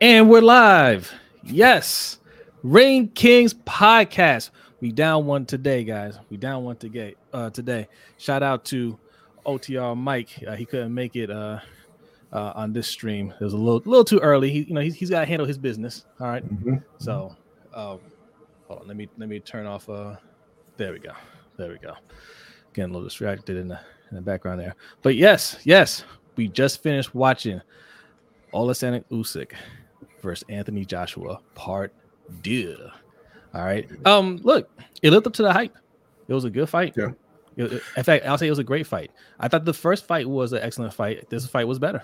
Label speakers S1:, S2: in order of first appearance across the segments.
S1: And we're live. Yes. Ring Kings podcast. We down one today, guys. We down one today. Uh, today. Shout out to OTR Mike. Uh, he couldn't make it uh, uh, on this stream. It was a little, little too early. He, you know, he's, he's got to handle his business. All right?
S2: Mm-hmm.
S1: So, uh, hold on. Let me let me turn off. Uh, there we go. There we go. Getting a little distracted in the in the background there. But yes, yes, we just finished watching Oleksandr Usyk versus Anthony Joshua, part two. All right. Um, look, it lived up to the hype. It was a good fight.
S2: Yeah.
S1: It- in fact, I'll say it was a great fight. I thought the first fight was an excellent fight. This fight was better.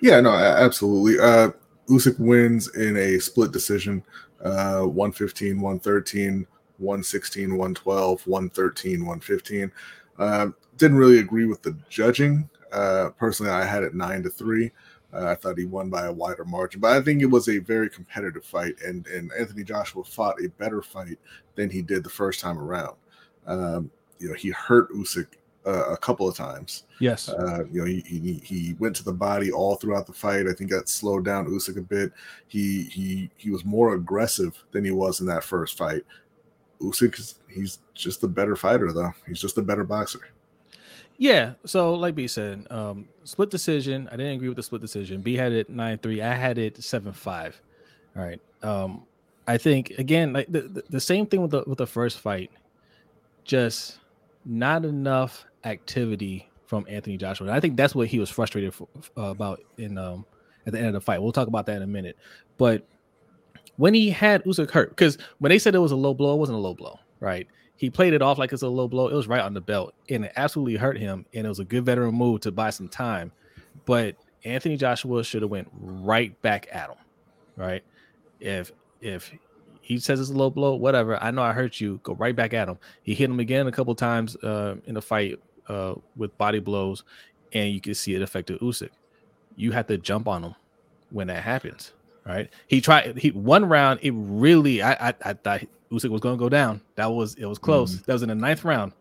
S2: Yeah, no, absolutely. Uh Usyk wins in a split decision. Uh 115, 113, 116, 112, 113, 115. Uh, didn't really agree with the judging. Uh personally I had it 9 to 3. Uh, I thought he won by a wider margin, but I think it was a very competitive fight, and and Anthony Joshua fought a better fight than he did the first time around. Um, you know, he hurt Usyk uh, a couple of times,
S1: Yes.
S2: Uh, you know, he, he he went to the body all throughout the fight. I think that slowed down Usyk a bit. He he he was more aggressive than he was in that first fight. Usyk, he's just a better fighter, though. He's just a better boxer.
S1: Yeah. So, like B said, um, split decision. I didn't agree with the split decision. B had it nine three. I had it seven five. All right. Um, I think again, like the, the, the same thing with the with the first fight, just not enough activity from Anthony Joshua. And I think that's what he was frustrated for, uh, about in um at the end of the fight. We'll talk about that in a minute. But when he had Usyk hurt, because when they said it was a low blow, it wasn't a low blow, right? He played it off like it's a low blow. It was right on the belt, and it absolutely hurt him. And it was a good veteran move to buy some time. But Anthony Joshua should have went right back at him, right? If if he says it's a low blow, whatever. I know I hurt you. Go right back at him. He hit him again a couple times uh, in the fight uh, with body blows, and you can see it affected Usyk. You have to jump on him when that happens, right? He tried. He one round. It really. I I, I thought Usyk was going to go down. That was it was close. That was in the ninth round.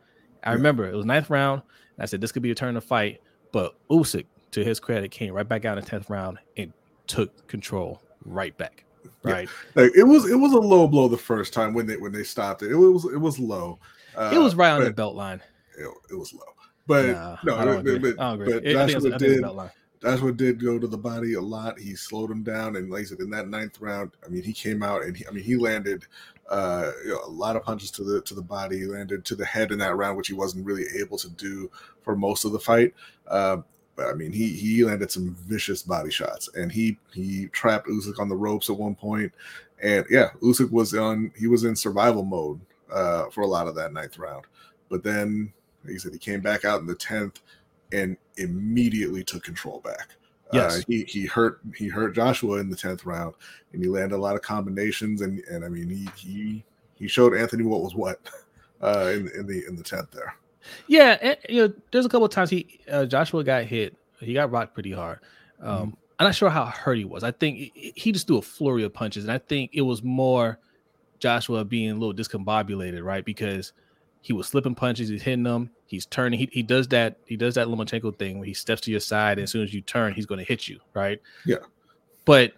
S1: I
S2: Yeah.
S1: remember it was ninth round. I said this could be a turn to fight, but Usyk, to his credit, came right back out in the tenth round and took control right back.
S2: Yeah.
S1: Right.
S2: Like it was, it was a low blow the first time when they when they stopped it. It was it was low. Uh,
S1: it was right on the belt line.
S2: It, it was low, but
S1: Nah,
S2: no,
S1: I don't
S2: but,
S1: agree.
S2: but-
S1: I don't agree.
S2: but
S1: I think it's-
S2: Joshua
S1: I think
S2: did. Joshua did go to the body a lot. He slowed him down, and like I said, in that ninth round, I mean, he came out and he, I mean, he landed uh, you know, a lot of punches to the to the body. He landed to the head in that round, which he wasn't really able to do for most of the fight. Uh, but I mean, he he landed some vicious body shots, and he he trapped Usyk on the ropes at one point, and yeah, Usyk was on he was in survival mode uh, for a lot of that ninth round. But then, like I said, he came back out in the tenth and immediately took control back.
S1: Yes.
S2: Uh, he he hurt he hurt Joshua in the tenth round, and he landed a lot of combinations, and and I mean he he he showed Anthony what was what uh, in in the in the tenth there.
S1: Yeah, and, you know, there's a couple of times he uh, Joshua got hit. He got rocked pretty hard. Um,
S2: Mm-hmm.
S1: I'm not sure how hurt he was. I think he- he just threw a flurry of punches, and I think it was more Joshua being a little discombobulated, right? Because he was slipping punches, he's hitting them, he's turning. He, he does that. He does that Lomachenko thing where he steps to your side, and as soon as you turn, he's going to hit you, right?
S2: Yeah.
S1: But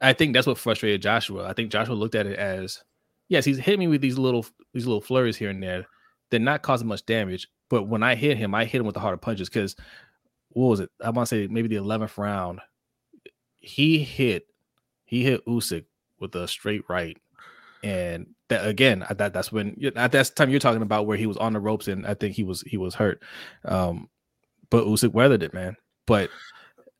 S1: I think that's what frustrated Joshua. I think Joshua looked at it as, yes, he's hit me with these little these little flurries here and there. They're not causing much damage, but when I hit him, I hit him with the harder punches because what was it? I want to say maybe the eleventh round. He hit, he hit Usyk with a straight right, and that again, that that's when at that time you're talking about where he was on the ropes and I think he was he was hurt. Um, but Usyk weathered it, man. But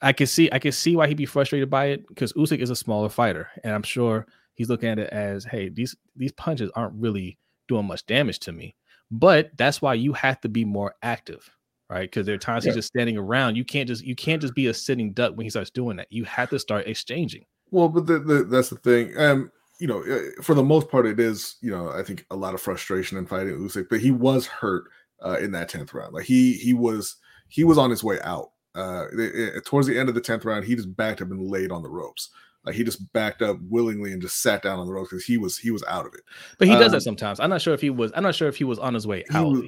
S1: I can see I can see why he'd be frustrated by it because Usyk is a smaller fighter, and I'm sure he's looking at it as, hey, these these punches aren't really doing much damage to me. But that's why you have to be more active, right? Because there are times
S2: Yeah.
S1: he's just standing around. You can't just you can't just be a sitting duck when he starts doing that. You have to start exchanging.
S2: Well, but the, the, that's the thing. Um, you know, uh, for the most part, it is you know I think a lot of frustration in fighting Usyk, but he was hurt uh, in that tenth round. Like he he was he was on his way out. Uh, it- it- towards the end of the tenth round, he just backed up and laid on the ropes. Like he just backed up willingly and just sat down on the ropes because he was he was out of it.
S1: But he does
S2: Um,
S1: that sometimes. I'm not sure if he was. I'm not sure if he was on his way out.
S2: was-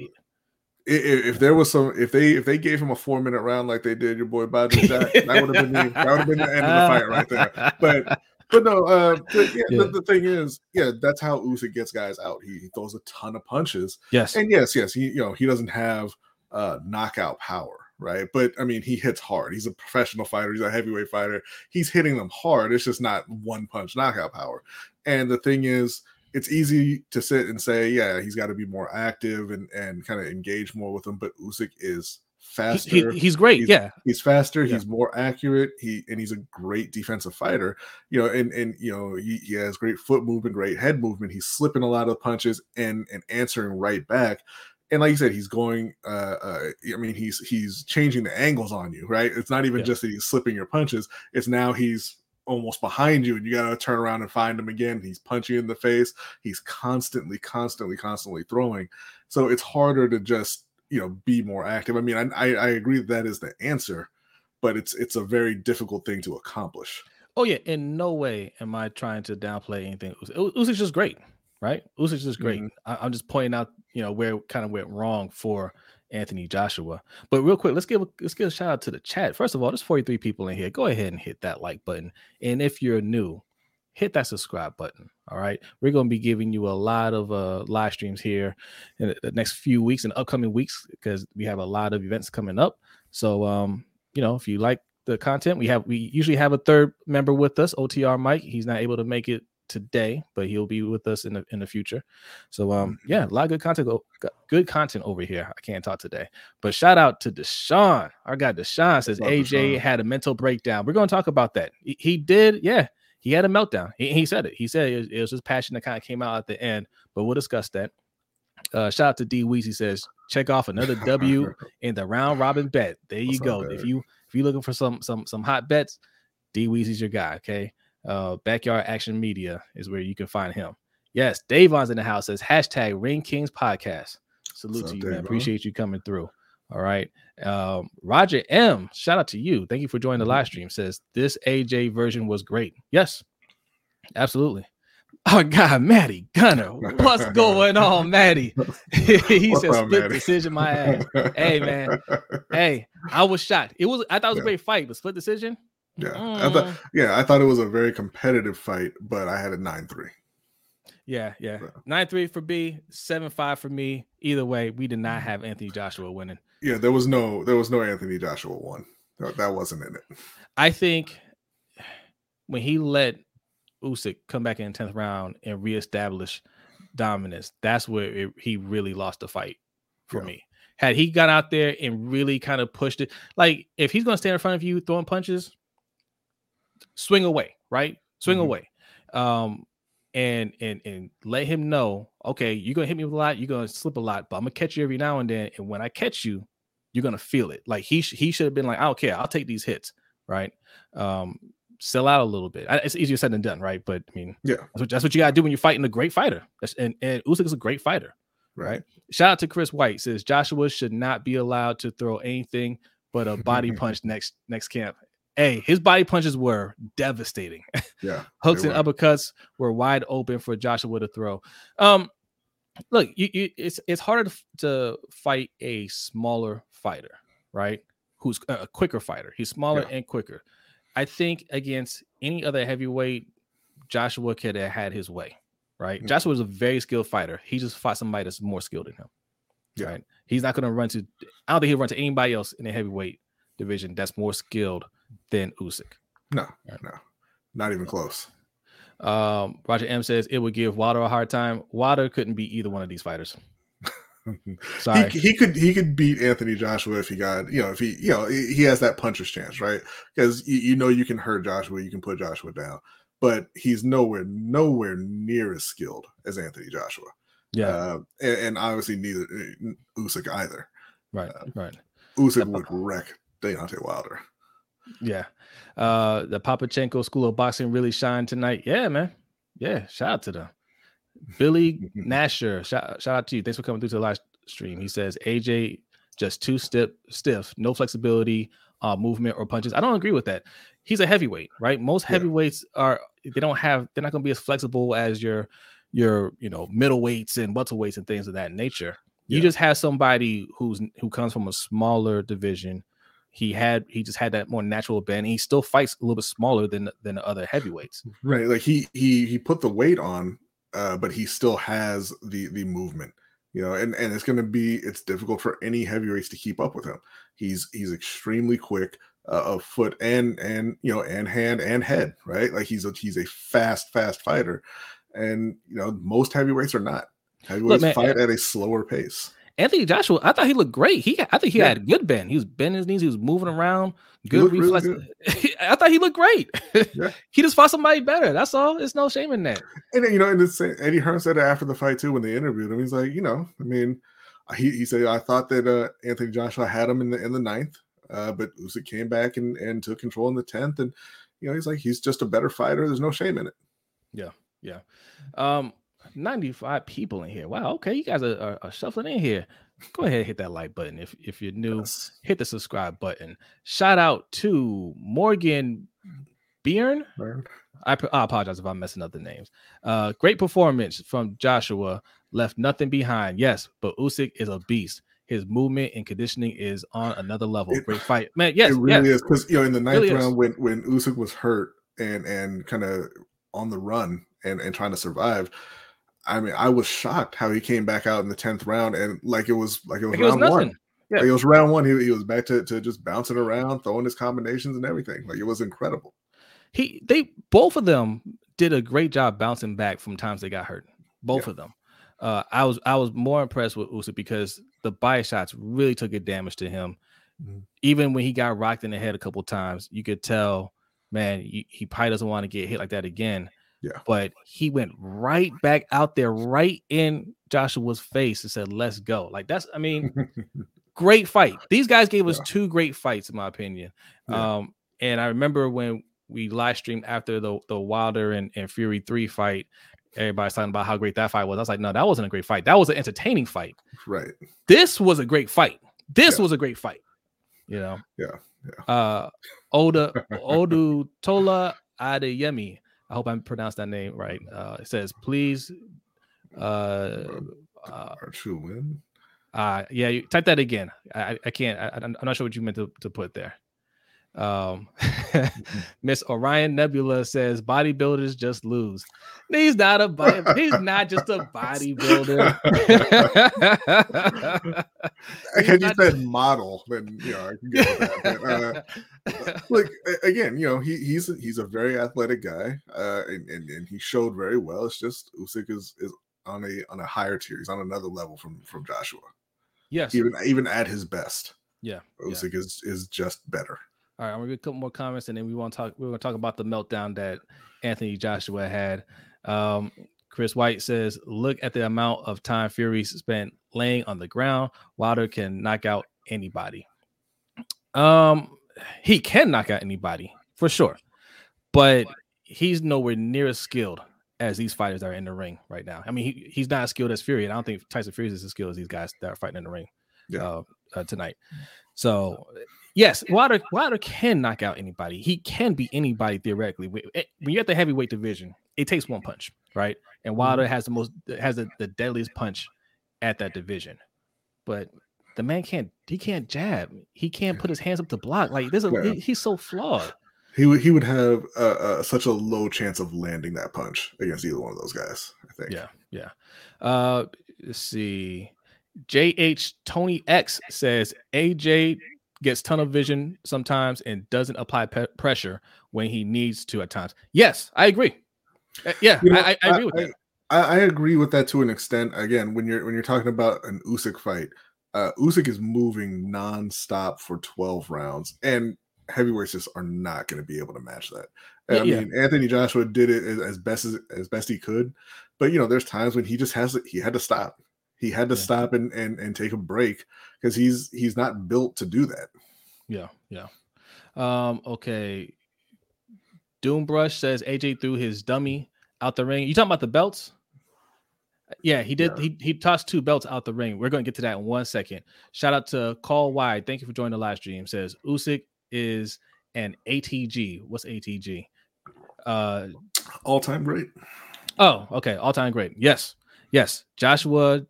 S2: if, if, there was some, if they if they gave him a four minute round like they did your boy Badou Jack, that would have been the, that would have been the end of the fight right there. But but no, uh, but yeah, yeah. The, the, thing is, yeah, that's how Usyk gets guys out. He, he, throws a ton of punches.
S1: Yes,
S2: and yes, yes, he you know he doesn't have uh, knockout power, right? But I mean, he hits hard. He's a professional fighter. He's a heavyweight fighter. He's hitting them hard. It's just not one punch knockout power. And the thing is, it's easy to sit and say, yeah, he's got to be more active and and kind of engage more with them. But Usyk is faster.
S1: He, he's great.
S2: He's,
S1: yeah,
S2: he's faster. Yeah. He's more accurate. He and he's a great defensive fighter. You know, and and you know he, he has great foot movement, great head movement. He's slipping a lot of punches and and answering right back. And like you said, he's going. Uh, uh I mean, he's he's changing the angles on you, right? It's not even yeah. just that he's slipping your punches. It's now he's almost behind you and you got to turn around and find him again. He's punching in the face. He's constantly, constantly, constantly throwing. So it's harder to just you know be more active. I mean, I I agree that, that is the answer, but it's it's a very difficult thing to accomplish.
S1: Oh yeah, in no way am I trying to downplay anything. Usyk's just great, right? Usyk's just great. Mm-hmm. I, am just pointing out, you know, where kind of went wrong for Anthony Joshua. But real quick, let's give a, let's give a shout out to the chat. First of all, there's 43 people in here. Go ahead and hit that like button. And if you're new, hit that subscribe button. All right. We're going to be giving you a lot of uh, live streams here in the next few weeks and upcoming weeks because we have a lot of events coming up. So, um, you know, if you like the content, we have, we usually have a third member with us, OTR Mike. He's not able to make it today, but he'll be with us in the in the future. So um mm-hmm. yeah, a lot of good content good content over here. I can't talk today. But shout out to Deshaun. Our guy Deshaun says AJ Deshaun. had a mental breakdown. We're going to talk about that. He, he, did, yeah he had a meltdown. He, he said it. He said it was, it was his passion that kind of came out at the end, but we'll discuss that. Uh, shout out to D Weezy says, check off another W in the round robin bet. There you What's go. If you if you're looking for some some some hot bets, D Weezy's your guy. Okay. Uh, Backyard Action Media is where you can find him. Yes, Davon's in the house says hashtag Ring Kings podcast. Salute to you, man. Appreciate you coming through. All right. Um, Roger M, shout out to you. Thank you for joining the live stream. Says this AJ version was great. Yes, absolutely. Oh God, Maddie Gunner, what's going on, Maddie? he what's said up, split Maddie? decision, my ass. hey man, hey, I was shocked. It was I thought it was yeah. a great fight, but split decision.
S2: Yeah, mm. I thought yeah, I thought it was a very competitive fight, but I had a nine three.
S1: Yeah, yeah. Nine three for B, seven five for me. Either way, we did not have Anthony Joshua winning.
S2: Yeah, there was no there was no Anthony Joshua one. That, that wasn't in it.
S1: I think when he let Usyk come back in the tenth round and reestablish dominance, that's where it, he really lost the fight for yeah. me. Had he got out there and really kind of pushed it, like if he's going to stand in front of you throwing punches, swing away, right? Swing mm-hmm. away. Um, and and and let him know, okay, you're gonna hit me with a lot, you're gonna slip a lot, but I'm gonna catch you every now and then. And when I catch you, you're gonna feel it. Like he sh- he should have been like, I don't care, I'll take these hits, right? Um, sell out a little bit. It's easier said than done, right? But I mean,
S2: yeah,
S1: that's what, that's what you gotta do when you're fighting a great fighter. That's, and and Usyk is a great fighter, right. right? Shout out to Chris White says Joshua should not be allowed to throw anything but a body punch next next camp. Hey, his body punches were devastating.
S2: Yeah.
S1: Hooks and uppercuts were wide open for Joshua to throw. Um, look, you, you it's it's harder to, to, fight a smaller fighter, right? Who's a quicker fighter. He's smaller yeah. and quicker. I think against any other heavyweight, Joshua could have had his way, right? Mm-hmm. Joshua was a very skilled fighter. He just fought somebody that's more skilled than him. Yeah. Right. He's not going to run to. I don't think he'll run to anybody else in the heavyweight division that's more skilled than Usyk.
S2: No, right. no, not even close.
S1: Um, Roger M says it would give Wilder a hard time. Wilder couldn't beat either one of these fighters.
S2: Sorry. He, he, could he could beat Anthony Joshua if he got you know if he you know he has that puncher's chance right because you, you know you can hurt Joshua you can put Joshua down but he's nowhere nowhere near as skilled as Anthony Joshua
S1: yeah uh,
S2: and, and, obviously neither uh, Usyk either
S1: right uh, right
S2: Usyk would wreck Deontay Wilder
S1: yeah. Uh the Papachenko School of Boxing really shined tonight. Yeah, man. Yeah, shout out to them. Billy Nasher, shout, shout out to you. Thanks for coming through to the live stream. He says AJ just too stiff, stiff, no flexibility, uh, movement or punches. I don't agree with that. He's a heavyweight, right? Most heavyweights yeah. are they don't have they're not going to be as flexible as your your you know middleweights and welterweights and things of that nature. You just have somebody who's who comes from a smaller division. He had he just had that more natural bend. He still fights a little bit smaller than than the other heavyweights.
S2: Right. Like he he he put the weight on, uh, but he still has the the movement. You know, and and it's going to be it's difficult for any heavyweights to keep up with him. He's he's extremely quick uh, of foot and and you know and hand and head. Right. Like he's a he's a fast fast fighter, and you know most heavyweights are not. Heavyweights
S1: man,
S2: fight at a slower pace.
S1: Anthony Joshua, I thought he looked great. He I think he
S2: Yeah.
S1: had good bend. He was bending his knees. He was moving around. Good
S2: looked really
S1: reflex. I thought he looked great.
S2: Yeah.
S1: he just fought somebody better. That's all. It's no shame in that.
S2: And then, you know, and it's, Eddie Hearn said after the fight too when they interviewed him. He's like, you know, I mean, he, he said I thought that uh, Anthony Joshua had him in the in the ninth, uh, but Usyk came back and and took control in the tenth, and you know, he's like he's just a better fighter. There's no shame in it.
S1: Yeah. Yeah. Um, 95 people in here. Wow. Okay. You guys are, are, are shuffling in here. Go ahead and hit that like button. If if you're new,
S2: Yes.
S1: hit the subscribe button. Shout out to Morgan Byrne. I, I apologize if I'm messing up the names. Uh, great performance from Joshua. Left nothing behind. Yes, but Usyk is a beast. His movement and conditioning is on another level.
S2: It-
S1: Great fight, man. Yes,
S2: it really
S1: yes.
S2: is because you know in the ninth
S1: Really is.
S2: round when when Usyk was hurt and and kind of on the run and and trying to survive. I mean, I was shocked how he came back out in the tenth round and like it was like it was
S1: Like, it was
S2: round one.
S1: Yeah.
S2: Like, it was round one. He, he was back to, to just bouncing around, throwing his combinations and everything. Like it was incredible.
S1: he they both of them did a great job bouncing back from times they got hurt. Both
S2: Yeah.
S1: of them. Uh, I was I was more impressed with Usyk because the body shots really took a damage to him.
S2: Mhm.
S1: Even when he got rocked in the head a couple times, you could tell, man, he, he probably doesn't want to get hit like that again.
S2: Yeah.
S1: But he went right back out there, right in Joshua's face, and said, "Let's go." Like that's, I mean, great fight. These guys gave us
S2: Yeah.
S1: two great fights, in my opinion.
S2: Yeah.
S1: Um, and I remember when we live streamed after the the Wilder and, and Fury three fight, everybody's talking about how great that fight was. I was like, no, that wasn't a great fight. That was an entertaining fight.
S2: right.
S1: This was a great fight. This
S2: Yeah.
S1: was a great fight. You know.
S2: Yeah,
S1: Uh, Oda Odu Tola Adeyemi. I hope I pronounced that name right. Uh, it says, please. Uh, uh,
S2: Our true win.
S1: uh yeah, you type that again. I I- I can't. I, I'm not sure what you meant to, to put there. Um, Miss Orion Nebula says bodybuilders just lose. He's not a body, he's not just a bodybuilder.
S2: Had you said model, then you know I can get with that. Uh, like again, you know, he he's he's a very athletic guy, uh, and, and and he showed very well. It's just Usyk is is on a on a higher tier. He's on another level from from Joshua.
S1: yes.
S2: Even even at his best,
S1: Yeah. yeah.
S2: Usyk is is just better.
S1: All right, I'm gonna get a couple more comments, and then we want to talk. We're gonna talk about the meltdown that Anthony Joshua had. Um, Chris White says, "Look at the amount of time Fury spent laying on the ground. Wilder can knock out anybody. Um, he can knock out anybody for sure, but he's nowhere near as skilled as these fighters that are in the ring right now. I mean, he, he's not as skilled as Fury, and I don't think Tyson Fury is as skilled as these guys that are fighting in the ring
S2: Yeah.
S1: uh, uh, tonight. So, yes, Wilder Wilder can knock out anybody. He can beat anybody theoretically. When eh, you're at the heavyweight division, it takes one punch, right? And Wilder has the most has the, the deadliest punch at that division. But the man can't he can't jab. He can't put his hands up to block. Like this is
S2: Yeah.
S1: he- he's so flawed.
S2: He would he would have uh, uh, such a low chance of landing that punch against either one of those guys. I think.
S1: Yeah, yeah. Uh let's see. JH Tony X says AJ gets tunnel vision sometimes and doesn't apply pe- pressure when he needs to at times. Yes, I agree. Uh, yeah,
S2: You know,
S1: I, I, I agree with that.
S2: I, I agree with that to an extent. Again, when you're when you're talking about an Usyk fight, uh, Usyk is moving nonstop for 12 rounds, and heavyweights just are not going to be able to match that. And,
S1: Yeah,
S2: I
S1: yeah.
S2: mean, Anthony Joshua did it as, as best as as best he could, but you know, there's times when he just has to, he had to stop. He had to
S1: Yeah.
S2: stop and and and take a break because he's he's not built to do that.
S1: Yeah, yeah. Um, okay. Doombrush says AJ threw his dummy out the ring. You talking about the belts? Yeah, he did.
S2: Yeah.
S1: He he tossed two belts out the ring. We're going to get to that in one second. Shout out to Call Wide. Thank you for joining the live stream. Says Usyk is an ATG. What's ATG? Uh
S2: All time great.
S1: oh, okay. All time great. Yes, yes. Joshua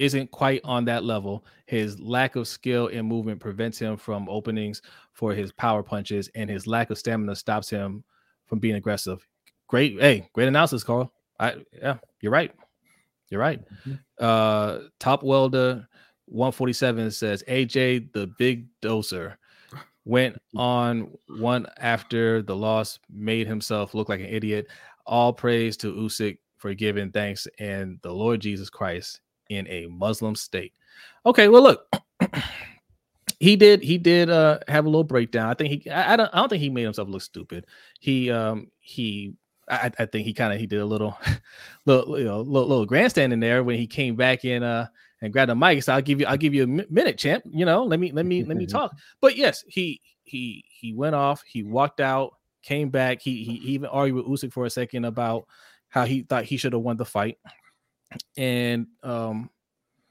S1: isn't quite on that level. His lack of skill and movement prevents him from openings for his power punches, and his lack of stamina stops him from being aggressive. Great, hey, great analysis, Carl. I yeah, you're right. You're right. Mm-hmm. Uh, top welder 147 says AJ the big doser went on one after the loss, made himself look like an idiot. All praise to Usyk for giving thanks and the Lord Jesus Christ in a Muslim state. Okay, well look, he did he did uh have a little breakdown. I think he I, I don't I don't think he made himself look stupid. He um he I, I think he kind of he did a little little you know little, little grandstand in there when he came back in uh and grabbed the mic. So I'll give you I'll give you a minute, champ. You know, let me let me let me talk. But yes, he he he went off. He walked out, came back. He he, he even argued with Usyk for a second about how he thought he should have won the fight, and um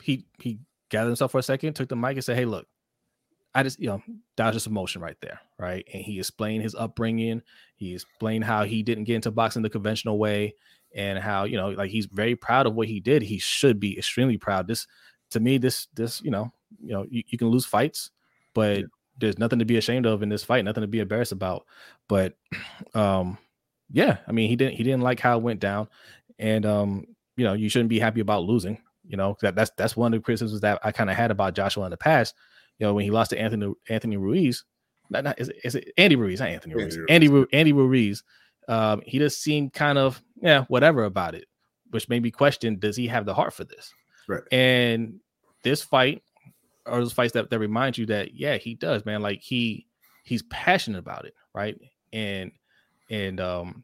S1: he he gathered himself for a second, took the mic, and said, "Hey, look." I just, you know, that was just emotion right there, right? And he explained his upbringing. He explained how he didn't get into boxing the conventional way and how you know like he's very proud of what he did he should be extremely proud this to me this this you know you know you, you can lose fights but yeah. there's nothing to be ashamed of in this fight nothing to be embarrassed about but um yeah i mean he didn't he didn't like how it went down and um you know you shouldn't be happy about losing you know that that's that's one of the criticisms that i kind of had about joshua in the past you know when he lost to anthony anthony ruiz not, not is, it, is it andy ruiz not anthony ruiz andy, Ruiz. andy, andy ruiz um, he just seemed kind of yeah whatever about it, which made me question: Does he have the heart for this?
S2: Right.
S1: And this fight, or those fights that that remind you that yeah he does, man. Like he he's passionate about it, right? And and um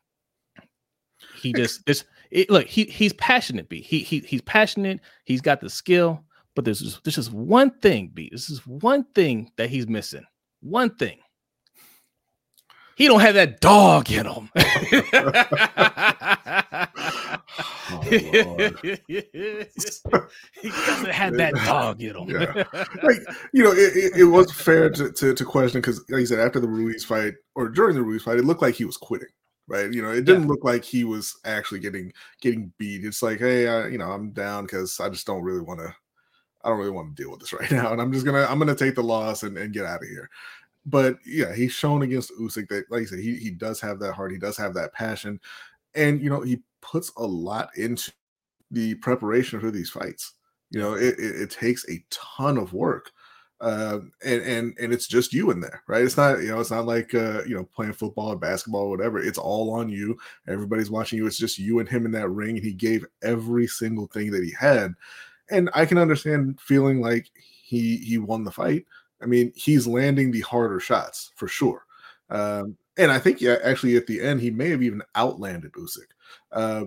S1: he just this it, look he he's passionate b he, he he's passionate he's got the skill but there's just, there's just one thing b this is one thing that he's missing one thing he don't have that dog in him. oh, he doesn't have that dog in him.
S2: yeah. Like you know, it, it, it was fair to, to, to question because, like you said, after the Ruiz fight or during the Ruiz fight, it looked like he was quitting. Right, you know, it didn't yeah. look like he was actually getting getting beat. It's like, hey, I, you know, I'm down because I just don't really want to. I don't really want to deal with this right now, and I'm just gonna I'm gonna take the loss and, and get out of here but yeah, he's shown against Usyk that, like I said, he he does have that heart, he does have that passion, and you know he puts a lot into the preparation for these fights. You know, it, it, it takes a ton of work, uh, and and and it's just you in there, right? It's not you know it's not like uh, you know playing football or basketball or whatever. It's all on you. Everybody's watching you. It's just you and him in that ring, and he gave every single thing that he had. And I can understand feeling like he he won the fight I mean, he's landing the harder shots for sure. Um, and I think, yeah, actually, at the end, he may have even outlanded Usyk. Uh,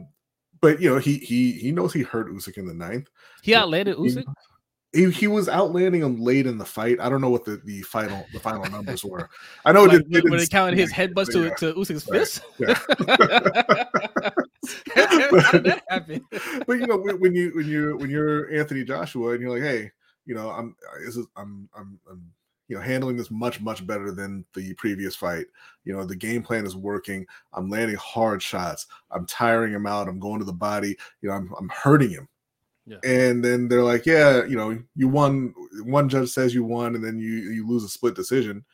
S2: but you know, he he he knows he hurt Usyk in the ninth.
S1: He outlanded Usyk.
S2: He, he was outlanding him late in the fight. I don't know what the, the final the final numbers were. I know like,
S1: it did. When they counted his headbutts to, yeah. to Usyk's right. fist. Yeah.
S2: How did that happen? But you know, when you when you when you're Anthony Joshua and you're like, hey, you know, I'm this is I'm I'm, I'm you know handling this much much better than the previous fight. You know, the game plan is working. I'm landing hard shots. I'm tiring him out. I'm going to the body. You know, I'm I'm hurting him. Yeah. And then they're like, yeah, you know, you won. One judge says you won, and then you you lose a split decision.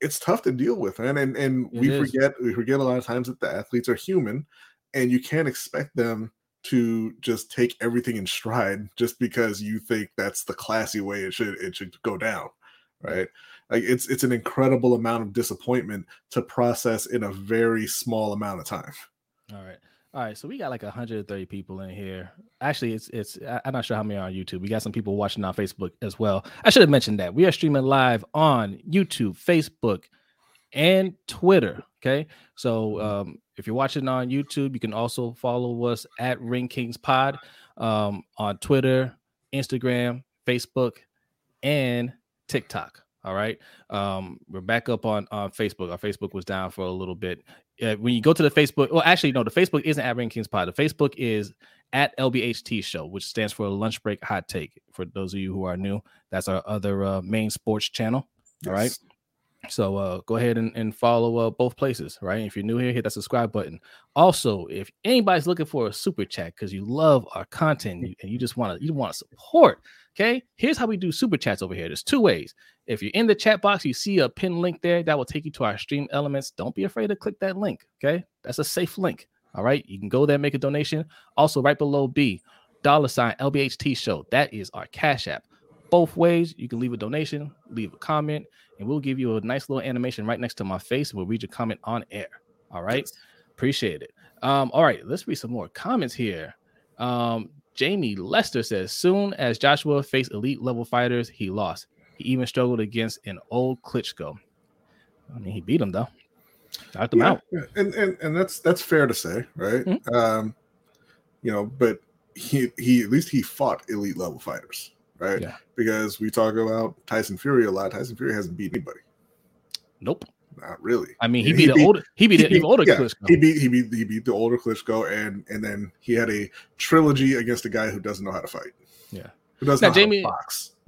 S2: It's tough to deal with, man. And and it we is. forget we forget a lot of times that the athletes are human, and you can't expect them to just take everything in stride just because you think that's the classy way it should it should go down right like it's it's an incredible amount of disappointment to process in a very small amount of time
S1: all right all right so we got like 130 people in here actually it's it's i'm not sure how many are on youtube we got some people watching on facebook as well i should have mentioned that we are streaming live on youtube facebook and twitter okay so um if you're watching on YouTube, you can also follow us at Ring Kings Pod um, on Twitter, Instagram, Facebook, and TikTok. All right. Um, we're back up on, on Facebook. Our Facebook was down for a little bit. Uh, when you go to the Facebook, well, actually, no, the Facebook isn't at Ring Kings Pod. The Facebook is at LBHT Show, which stands for Lunch Break Hot Take. For those of you who are new, that's our other uh, main sports channel. All yes. right. So uh, go ahead and, and follow uh, both places, right? If you're new here, hit that subscribe button. Also, if anybody's looking for a super chat because you love our content and you just want to you want to support, okay? Here's how we do super chats over here. There's two ways. If you're in the chat box, you see a pin link there that will take you to our stream elements. Don't be afraid to click that link, okay? That's a safe link. All right, you can go there, make a donation. Also, right below B, dollar sign LBHT show. That is our Cash App. Both ways, you can leave a donation, leave a comment, and we'll give you a nice little animation right next to my face. We'll read your comment on air. All right, appreciate it. Um, all right, let's read some more comments here. Um, Jamie Lester says, soon as Joshua faced elite level fighters, he lost. He even struggled against an old Klitschko. I mean, he beat him though. Knocked him
S2: yeah,
S1: out.
S2: yeah. And, and and that's that's fair to say, right?
S1: Mhm.
S2: Um, you know, but he he at least he fought elite level fighters, right?
S1: Yeah.
S2: Because we talk about Tyson Fury a lot. Tyson Fury hasn't beat anybody,
S1: Nope.
S2: not really.
S1: I mean, he
S2: He
S1: beat an
S2: beat-
S1: older. He beat
S2: He
S1: even older
S2: yeah,
S1: Klitschko.
S2: He beat he beat he beat the older Klitschko, and and then he had a trilogy against a guy who doesn't know how to fight.
S1: Yeah. Now, Jamie-.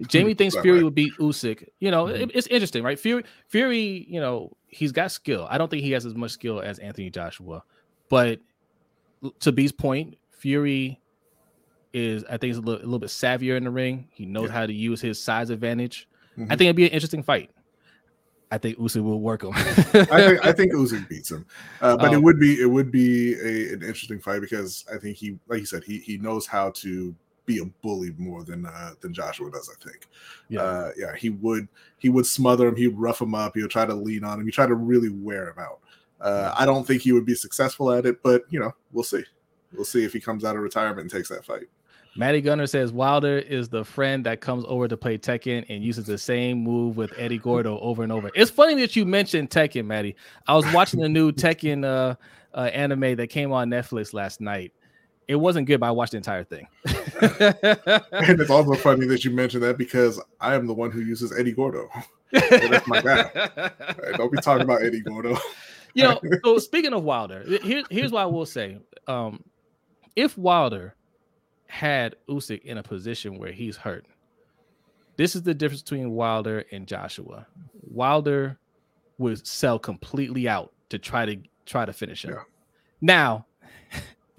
S1: Jamie thinks Fury
S2: right.
S1: would beat Usyk. You know,
S2: Mhm.
S1: it- it's interesting, right? Fury, Fury, you know, he's got skill. I don't think he has as much skill as Anthony Joshua, but to B's point, Fury is, I think, he's a little, a little bit savvier in the ring. He knows
S2: Yeah.
S1: how to use his size advantage. I
S2: Mhm.
S1: think it'd be an interesting fight. I think Usyk will work him.
S2: I think I think Usyk beats him, uh, but it
S1: Um,
S2: would be it would be a, an interesting fight because I think he, like you said, he he knows how to be a bully more than uh, than Joshua does. I think,
S1: yeah.
S2: uh, yeah, he would he would smother him, he'd rough him up, he would try to lean on him, he'd try to really wear him out. Uh, I don't think he would be successful at it, but you know, we'll see. We'll see if he comes out of retirement and takes that fight.
S1: Matty Gunner says Wilder is the friend that comes over to play Tekken and uses the same move with Eddy Gordo over and over. It's funny that you mentioned Tekken, Matty. I was watching the new Tekken uh, uh, anime that came on Netflix last night. It wasn't good, but I watched the entire thing.
S2: And it's also funny that you mentioned that because I am the one who uses Eddy Gordo. that's my guy. Right, Don't be talking about Eddy Gordo.
S1: you know, so speaking of Wilder, here, here's what I will say. Um, if Wilder had Usyk in a position where he's hurt, this is the difference between Wilder and Joshua. Wilder would sell completely out to try to try to finish him.
S2: Yeah.
S1: Now,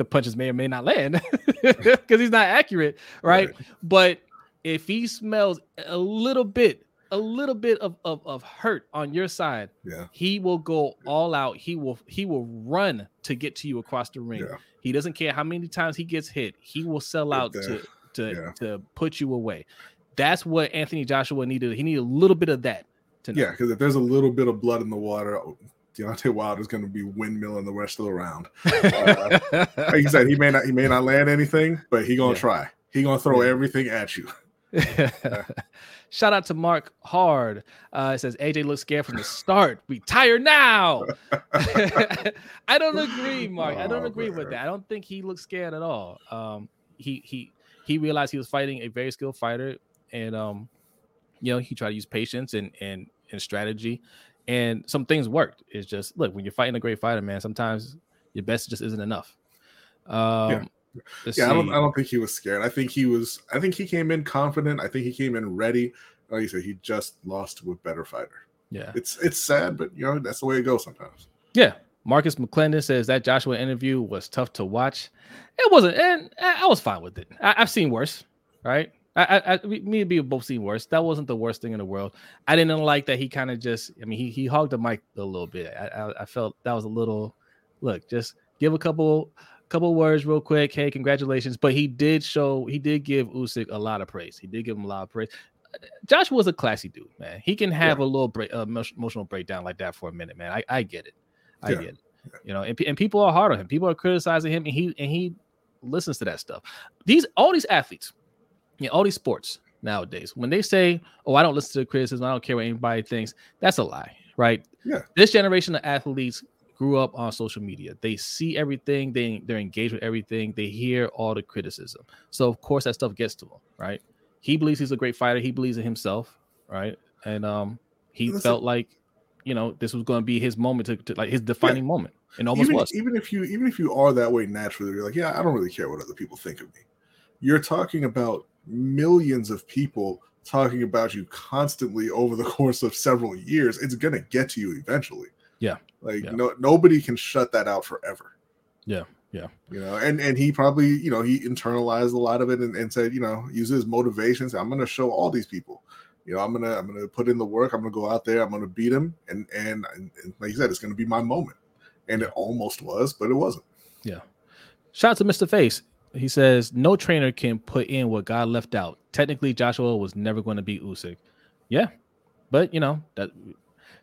S1: the punches may or may not land because he's not accurate, right? But if he smells a little bit, a little bit of, of, of hurt on your side,
S2: Yeah.
S1: he will go all out. He will he will run to get to you across the ring.
S2: Yeah.
S1: He doesn't care how many times he gets hit. He will sell out to to
S2: Yeah.
S1: to put you away. That's what Anthony Joshua needed. He needed a little bit of that. To.
S2: Yeah, because if there's a little bit of blood in the water, Deontay Wilder is going to be windmilling the rest of the round. Like you said, he may not he may not land anything, but he gonna
S1: Yeah.
S2: try. He gonna throw
S1: Yeah.
S2: everything at you.
S1: Shout out to Mark Hard. Uh, it says AJ looks scared from the start. Retire now. I don't agree, Mark. I don't
S2: Oh,
S1: agree with that. I don't think he looks scared at all. Um, he he he realized he was fighting a very skilled fighter, and um, you know, he tried to use patience and and and strategy, and some things worked. It's just look when you're fighting a great fighter, man. Sometimes your best just isn't enough. Um, let's
S2: Yeah, I don't. I don't think he was scared. I think he was I think he came in confident. I think he came in ready. Like you said, he just lost to a better fighter.
S1: yeah.
S2: It's it's sad, but you know, that's the way it goes sometimes.
S1: Yeah. Marcus McClendon says that Joshua interview was tough to watch. It wasn't, and I was fine with it. I, I've seen worse, right? I, I, me and B have both seen worse. That wasn't the worst thing in the world. I didn't like that he kind of just. I mean, he he hogged the mic a little bit. I, I I felt that was a little. Look, just give a couple couple words real quick. Hey, congratulations! But he did show. He did give Usyk a lot of praise. He did give him a lot of praise. Joshua was a classy dude, man. He can have a little break, uh, emotional breakdown like that for a minute, man. I, I get it. I
S2: Yeah.
S1: get it. You know, and, and people are hard on him. People are criticizing him, and he and he listens to that stuff. These all these athletes, you know, all these sports nowadays, when they say, "Oh, I don't listen to the criticism. I don't care what anybody thinks," that's a lie, right?
S2: Yeah.
S1: This generation of athletes grew up on social media. They see everything. They they're engaged with everything. They hear all the criticism. So of course that stuff gets to them, right? He believes he's a great fighter. He believes in himself, right? And um, he
S2: Listen-
S1: felt like, you know, this was going to be his moment to, to like his defining moment, and almost
S2: even,
S1: was.
S2: even if you even if you are that way naturally, you're like, yeah, I don't really care what other people think of me. You're talking about millions of people talking about you constantly over the course of several years, it's gonna get to you eventually.
S1: Yeah.
S2: Like
S1: Yeah.
S2: no nobody can shut that out forever.
S1: Yeah, yeah.
S2: You know, and and he probably, you know, he internalized a lot of it and, and said, you know, uses his motivations. I'm gonna show all these people. You know, I'm gonna I'm gonna put in the work. I'm gonna go out there. I'm gonna beat him, and and, and, and like you said, it's gonna be my moment. And it almost was, but it wasn't. Yeah.
S1: Shout out to Mr. Face. He says no trainer can put in what God left out. Technically, Joshua was never going to beat Usyk. Yeah, but you know that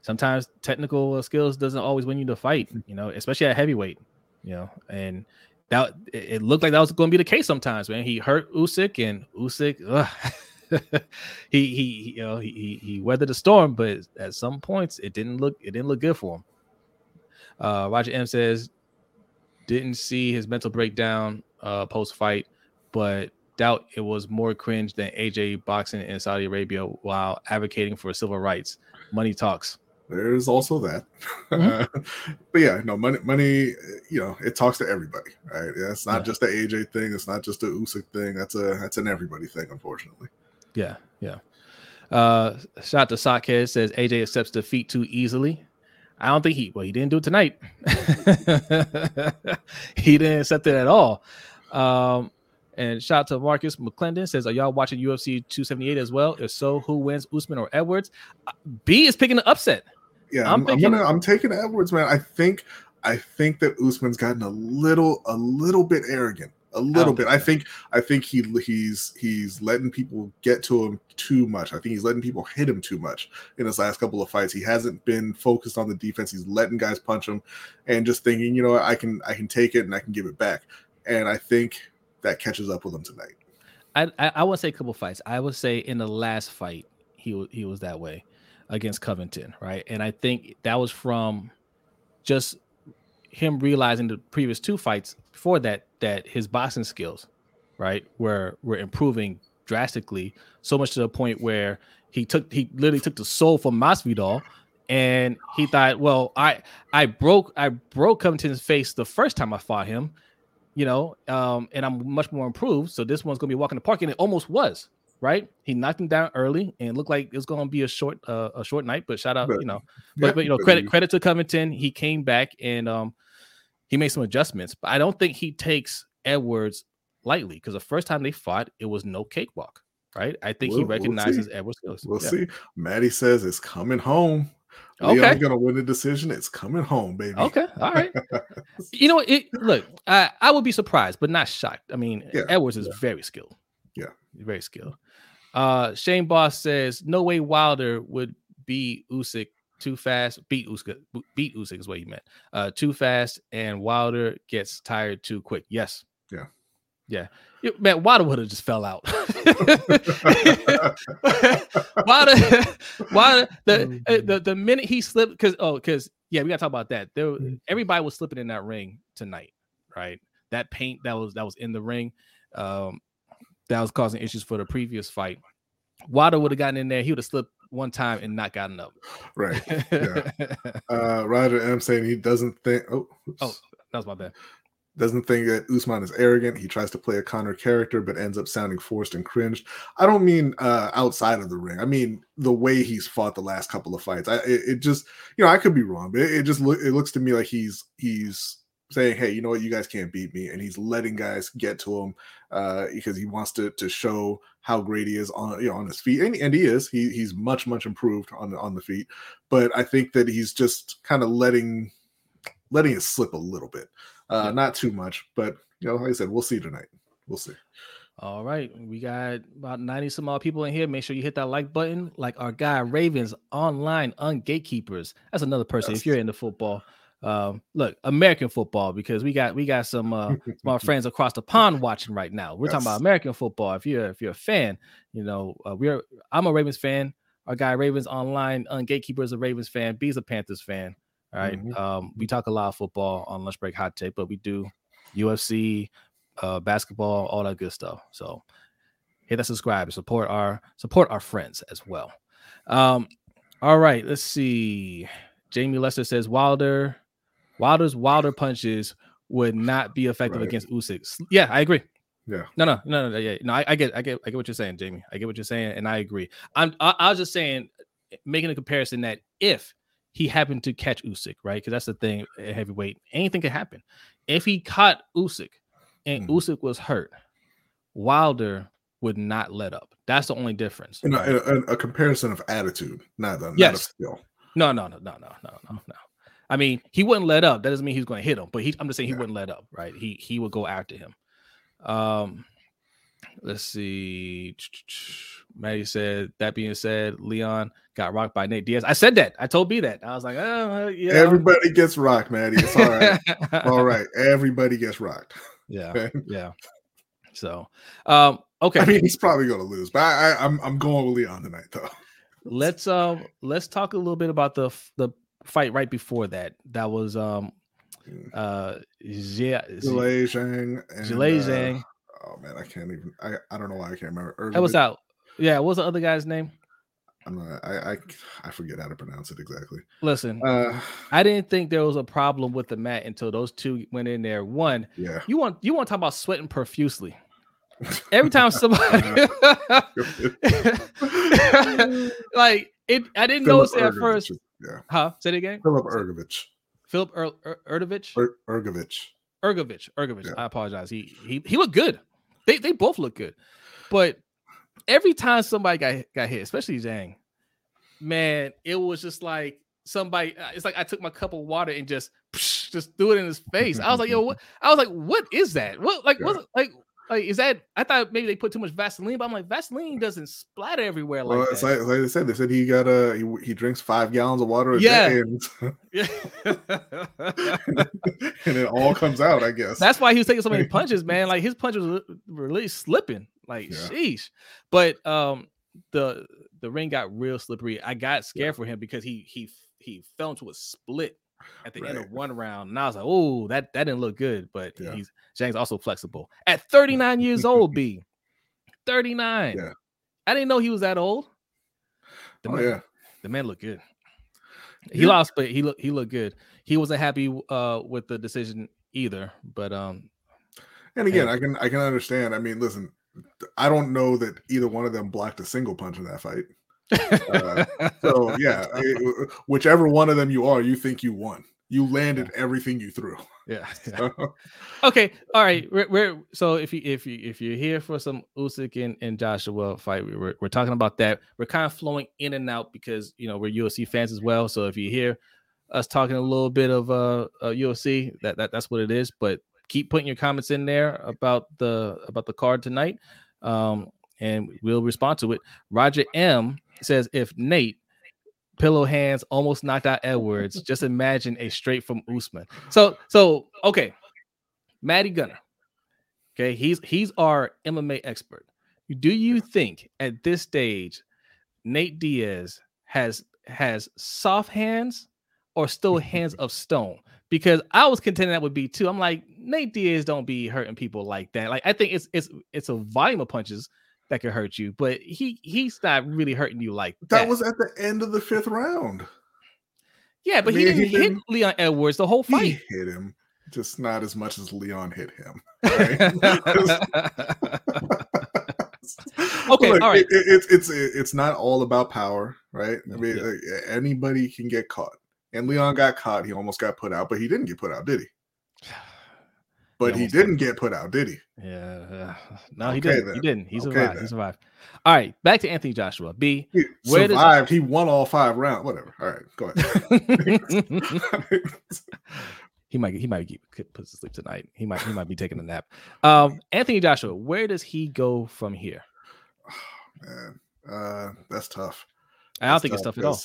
S1: sometimes technical skills doesn't always win you the fight. You know, especially at heavyweight. You know, and that it looked like that was going to be the case sometimes. Man, he hurt Usyk, and Usyk, he he you know he he weathered the storm, but at some points it didn't look it didn't look good for him. Uh, Roger M says didn't see his mental breakdown uh, post fight, but doubt it was more cringe than AJ boxing in Saudi Arabia while advocating for civil rights. Money talks.
S2: There's also that.
S1: Mhm.
S2: but yeah, no money. Money. You know, it talks to everybody, right? Yeah, it's not
S1: Yeah.
S2: just the AJ thing. It's not just the Usyk thing. That's a that's an everybody thing, unfortunately.
S1: Yeah, yeah. Uh, shout out to Sockhead says AJ accepts defeat too easily. I don't think he well he didn't do it tonight. he didn't accept it at all. Um, and shout out to Marcus McClendon says, Are y'all watching UFC 278 as well? If so, who wins, Usman or Edwards? Uh, B is picking the upset.
S2: Yeah,
S1: I'm
S2: I'm, I'm, gonna I'm taking Edwards, man. I think I think that Usman's gotten a little a little bit arrogant. A little bit. I think I think he he's he's letting people get to him too much. I think he's letting people hit him too much in his last couple of fights. He hasn't been focused on the defense. He's letting guys punch him and just thinking, you know I can I can take it and I can give it back. And I think that catches up with him tonight.
S1: I I, I would say a couple fights. I would say in the last fight, he he was that way against Covington, right? And I think that was from just him realizing the previous two fights before that that his boxing skills, right, were were improving drastically, so much to the point where he took he literally took the soul from Masvidal, and he thought, well, I I broke I broke Covington's face the first time I fought him, you know, um, and I'm much more improved. So this one's gonna be walking the park, and it almost was. Right, he knocked him down early, and looked like it was going to be a short, uh, a short night. But shout out,
S2: But-
S1: you know, but, but you know, credit credit to Covington. He came back and um he made some adjustments. But I don't think he takes Edwards lightly because the first time they fought, it was no cakewalk. Right. I think he
S2: We'll- we'll
S1: recognizes. Edwards' skills.
S2: We'll
S1: Yeah.
S2: see. Maddie says it's coming home.
S1: Okay.
S2: Leon's gonna win the decision. It's coming home, baby.
S1: Okay. All right. you know what? It look, I, I would be surprised, but not shocked. I mean,
S2: Yeah,
S1: Edwards is very skilled.
S2: Yeah.
S1: Very skilled. Uh Shane Boss says no way Wilder would be Usyk too fast, beat Usyk, beat Usyk is what he meant. Uh too fast and Wilder gets tired too quick. Yes.
S2: Yeah.
S1: Yeah. Yeah, Man, Wilder would have just fell out. Wilder, the, uh, the the minute he slipped, because oh, because yeah, we gotta talk about that. There,
S2: Mhm.
S1: everybody was slipping in that ring tonight, right? That paint that was that was in the ring, um, that was causing issues for the previous fight. Wilder would have gotten in there, he would have slipped one time and not gotten up.
S2: right. Uh, Roger M saying he doesn't think. Oh, oops.
S1: Oh. that was my bad.
S2: Doesn't think that Usman is arrogant. He tries to play a Conor character, but ends up sounding forced and cringed. I don't mean uh, outside of the ring. I mean the way he's fought the last couple of fights. I it, it just you know I could be wrong, but it, it just look it looks to me like he's he's saying, hey, you know what, you guys can't beat me, and he's letting guys get to him uh, because he wants to to show how great he is on you know on his feet, and, and he is. He he's much much improved on on the feet, but I think that he's just kind of letting letting it slip a little bit. Uh,
S1: Yeah.
S2: Not too much, but you know, like I said, we'll see tonight. We'll see.
S1: All right, we got about 90 some odd people in here. Make sure you hit that like button, like our guy Ravens online on gatekeepers. That's another person.
S2: Yes.
S1: If you're into football, um, look, American football, because we got we got some uh our friends across the pond watching right now. We're talking about American football. If you're if you're a fan, you know, uh, we're I'm a Ravens fan. Our guy Ravens online ungatekeeper is a Ravens fan. B's a Panthers fan. Right.
S2: Mhm.
S1: Um, we talk a lot of football on lunch break hot take, but we do UFC, uh, basketball, all that good stuff. So hit that subscribe support our support our friends as well. Um, all right, let's see. Jamie Lester says Wilder, Wilder's Wilder punches would not be effective
S2: Right.
S1: against Usyk. Yeah, I agree.
S2: Yeah.
S1: No, no, no, no. Yeah, no. I, I, get, I get, I get what you're saying, Jamie. I get what you're saying, and I agree. I'm, I, I was just saying, making a comparison that if he happened to catch Usyk, right? Because that's the thing, heavyweight, anything could happen. If he caught Usyk and mm. Usyk was hurt, Wilder would not let up. That's the only difference.
S2: You know, a, a, comparison of attitude, not a, yes. not skill.
S1: No, no, no, no, no, no, no, no. I mean, he wouldn't let up. That doesn't mean he's going to hit him, but he, I'm just saying he yeah. wouldn't let up, right? He he would go after him. Um, let's see. Maddie said that being said, Leon got rocked by Nate Diaz. I said that. I told B that. I was like, oh yeah.
S2: Everybody gets rocked, Maddie. It's all right. all right. Everybody gets rocked.
S1: Yeah. Okay? Yeah. So um okay. I
S2: mean he's probably gonna lose, but I, I I'm I'm going with Leon tonight though.
S1: let's um let's talk a little bit about the the fight right before that. That was um mm. uh
S2: yeah Zhang
S1: Zhilei uh, Zhang.
S2: oh man, I can't even I, I don't know why I can't remember.
S1: That was out. Yeah, what's the other guy's name?
S2: I'm not, I, I I forget how to pronounce it exactly.
S1: Listen, uh, I didn't think there was a problem with the mat until those two went in there. One,
S2: yeah,
S1: you want you want to talk about sweating profusely. Every time somebody like it, I didn't Philip notice it at first.
S2: Yeah.
S1: Huh? Say it again.
S2: Philip Ergovich.
S1: Filip er- er- Erdovich.
S2: Er- Ergovich.
S1: Ergovich. Ergovich. Yeah. I apologize. He he he looked good. They they both look good, but every time somebody got got hit, especially Zhang, man, it was just like somebody. Uh, it's like I took my cup of water and just just threw it in his face. I was like, yo, what? I was like, what is that? What like yeah. what like like, is that? I thought maybe they put too much Vaseline, but I'm like, Vaseline doesn't splatter everywhere like
S2: well,
S1: that.
S2: Like, like, they said, they said he got a he, he drinks five gallons of water a
S1: yeah.
S2: day, and, yeah. and it all comes out. I guess
S1: that's why he was taking so many punches, man. Like his punches were really slipping. Like, yeah. sheesh. But um, the the ring got real slippery. I got scared yeah. for him because he he he fell into a split at the right. end of one round, and I was like, "Oh, that that didn't look good." But yeah. he's Zhang's also flexible at 39 years old. B, 39.
S2: Yeah,
S1: I didn't know he was that old.
S2: The oh man, yeah,
S1: the man looked good. He yeah. lost, but he looked he looked good. He wasn't happy uh with the decision either. But um,
S2: and again, I can I can understand. I mean, listen, I don't know that either one of them blocked a single punch in that fight. Uh, so yeah, whichever one of them you are, you think you won. You landed everything you threw.
S1: Yeah. yeah. okay. All right. We're, we're, so if you if you if you're here for some Usyk and, and Joshua fight, we're we're talking about that. We're kind of flowing in and out because you know we're UFC fans as well. So if you hear us talking a little bit of uh, uh UFC, that, that that's what it is. But keep putting your comments in there about the about the card tonight, um, and we'll respond to it. Roger M says if Nate pillow hands almost knocked out Edwards, just imagine a straight from Usman. So so okay, Maddie Gunner. Okay, he's he's our MMA expert. Do you think at this stage Nate Diaz has has soft hands or still hands of stone? because I was contending that would be too. I'm like Nate Diaz don't be hurting people like that. Like I think it's it's it's a volume of punches that could hurt you, but he he's not really hurting you like that.
S2: That was at the end of the fifth round.
S1: Yeah, but I mean, he didn't he hit didn't, Leon Edwards the whole fight.
S2: He hit him, just not as much as Leon hit him. Right?
S1: okay, Look, all right. It,
S2: it, it's it's it's not all about power, right? I mean, yeah. anybody can get caught. And Leon got caught. He almost got put out, but he didn't get put out, did he? But he, he didn't get put out, did he?
S1: Yeah. No, okay, he didn't. Then. He didn't. He survived. Okay, he survived. All right, back to Anthony Joshua.
S2: B. He survived. Does... He won all five rounds. Whatever. All right, go ahead.
S1: he might he might get put to sleep tonight. He might he might be taking a nap. Um, Anthony Joshua, where does he go from here?
S2: Oh, man, uh, that's tough.
S1: I don't that's think tough, it's tough at all.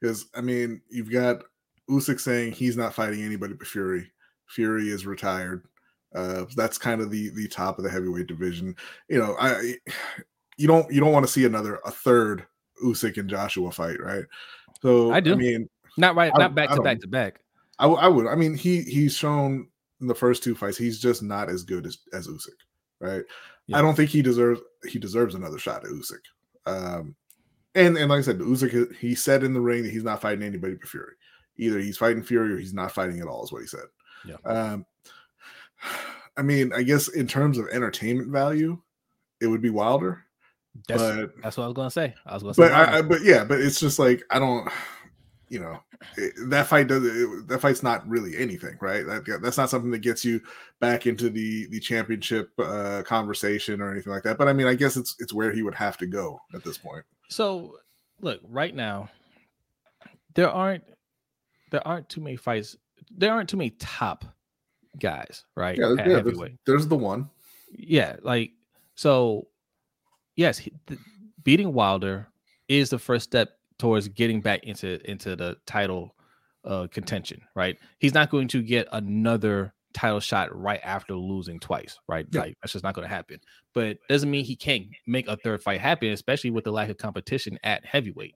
S2: Because I mean, you've got Usyk saying he's not fighting anybody but Fury. Fury is retired. Uh, that's kind of the the top of the heavyweight division. You know, I you don't you don't want to see another a third Usyk and Joshua fight, right? So
S1: I do.
S2: I mean,
S1: not right, not back to back to back.
S2: I, I would. I mean, he he's shown in the first two fights he's just not as good as as Usyk, right? Yeah. I don't think he deserves he deserves another shot at Usyk. Um, and and like I said, Usyk he said in the ring that he's not fighting anybody but Fury. Either he's fighting Fury or he's not fighting at all, is what he said.
S1: Yeah.
S2: Um, I mean, I guess in terms of entertainment value, it would be Wilder.
S1: That's,
S2: but
S1: that's what I was gonna say. I was gonna say,
S2: but I, I, but yeah, but it's just like I don't, you know, it, that fight does it, that fight's not really anything, right? That that's not something that gets you back into the the championship uh, conversation or anything like that. But I mean, I guess it's it's where he would have to go at this point.
S1: So, look, right now, there aren't there aren't too many fights. There aren't too many top guys, right?
S2: Yeah, yeah there's, there's, the one.
S1: Yeah, like so. Yes, he, beating Wilder is the first step towards getting back into into the title uh, contention, right? He's not going to get another title shot right after losing twice, right? Yeah. Like that's just not going to happen. But doesn't mean he can't make a third fight happen, especially with the lack of competition at heavyweight.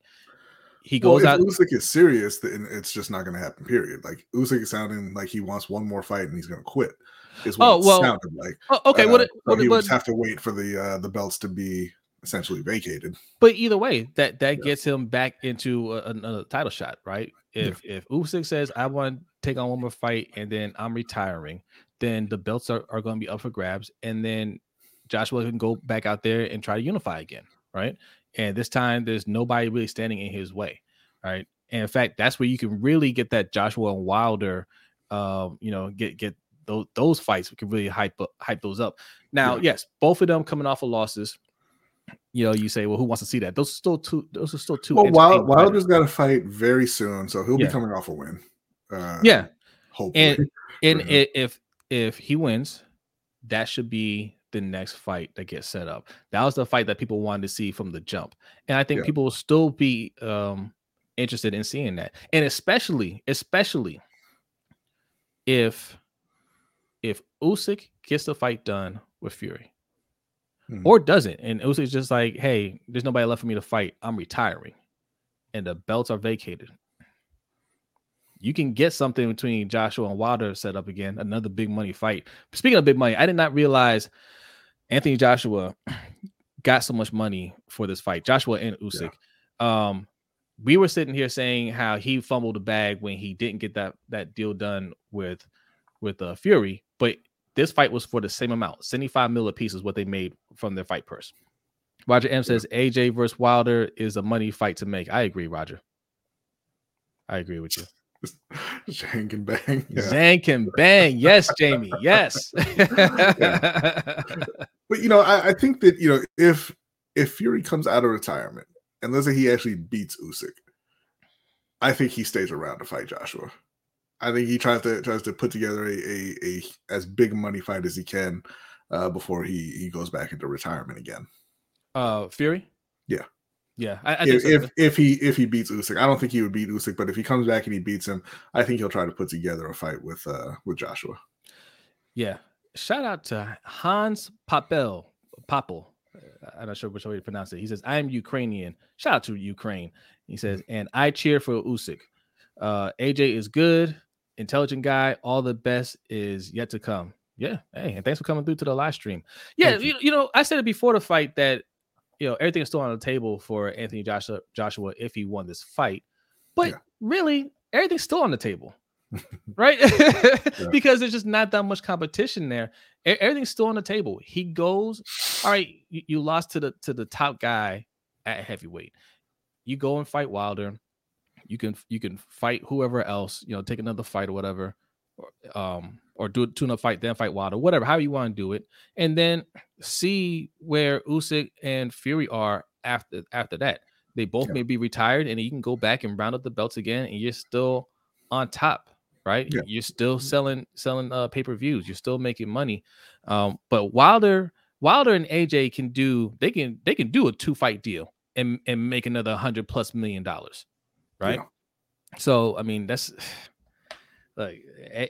S1: He goes well, if
S2: out. Usyk is serious, then it's just not going to happen. Period. Like Usyk is sounding like he wants one more fight and he's going to quit. Is what oh, well, sounded like.
S1: Oh, okay, uh, what,
S2: what, so he would have to wait for the uh, the belts to be essentially vacated.
S1: But either way, that that yeah. gets him back into a, another title shot, right? If yeah. if Usyk says I want to take on one more fight and then I'm retiring, then the belts are, are going to be up for grabs, and then Joshua can go back out there and try to unify again, right? And this time, there's nobody really standing in his way, right? And in fact, that's where you can really get that Joshua and Wilder, um, you know, get get those those fights. We can really hype up, hype those up. Now, yeah. yes, both of them coming off of losses. You know, you say, well, who wants to see that? Those are still two. Those are still two.
S2: Well, Wild, Wilder's got to fight very soon, so he'll yeah. be coming off a win.
S1: Uh, yeah, hopefully. And and if if he wins, that should be the next fight that gets set up. That was the fight that people wanted to see from the jump. And I think yeah. people will still be um interested in seeing that. And especially, especially if if Usyk gets the fight done with Fury. Mm-hmm. Or doesn't, and Usyk's just like, hey, there's nobody left for me to fight. I'm retiring, and the belts are vacated you can get something between Joshua and Wilder set up again, another big money fight. Speaking of big money, I did not realize Anthony Joshua got so much money for this fight. Joshua and Usyk. Yeah. Um, we were sitting here saying how he fumbled the bag when he didn't get that that deal done with with uh, Fury, but this fight was for the same amount, 75 mil a piece is what they made from their fight purse. Roger M says AJ versus Wilder is a money fight to make. I agree, Roger. I agree with you.
S2: Zhang can bang.
S1: Yeah. Zhang can bang. Yes, Jamie. Yes.
S2: but you know, I, I, think that you know if if Fury comes out of retirement and let's say he actually beats Usyk, I think he stays around to fight Joshua. I think he tries to tries to put together a a, a as big money fight as he can uh, before he he goes back into retirement again.
S1: Uh, Fury.
S2: Yeah.
S1: Yeah, I, I
S2: if, so. if, if he if he beats Usyk, I don't think he would beat Usyk, but if he comes back and he beats him, I think he'll try to put together a fight with uh with Joshua.
S1: Yeah, shout out to Hans Papel Papel. I'm not sure which way to pronounce it. He says, "I am Ukrainian." Shout out to Ukraine. He says, and I cheer for Usyk. Uh, AJ is good, intelligent guy. All the best is yet to come. Yeah. Hey, and thanks for coming through to the live stream. Yeah, you. You, you know, I said it before the fight that you know everything is still on the table for Anthony Joshua, Joshua if he won this fight. But yeah. really, everything's still on the table, right? yeah. Because there's just not that much competition there. Everything's still on the table. He goes, all right. You, you lost to the to the top guy at heavyweight. You go and fight Wilder. You can you can fight whoever else. You know, take another fight or whatever. Um, or do tune up fight, then fight Wilder, whatever, how you want to do it, and then see where Usyk and Fury are after after that. They both yeah. may be retired, and you can go back and round up the belts again, and you're still on top, right? Yeah. You're still selling selling uh, pay per views. You're still making money. Um, but Wilder, Wilder and AJ can do they can they can do a two fight deal and and make another hundred plus million dollars, right? Yeah. So I mean that's like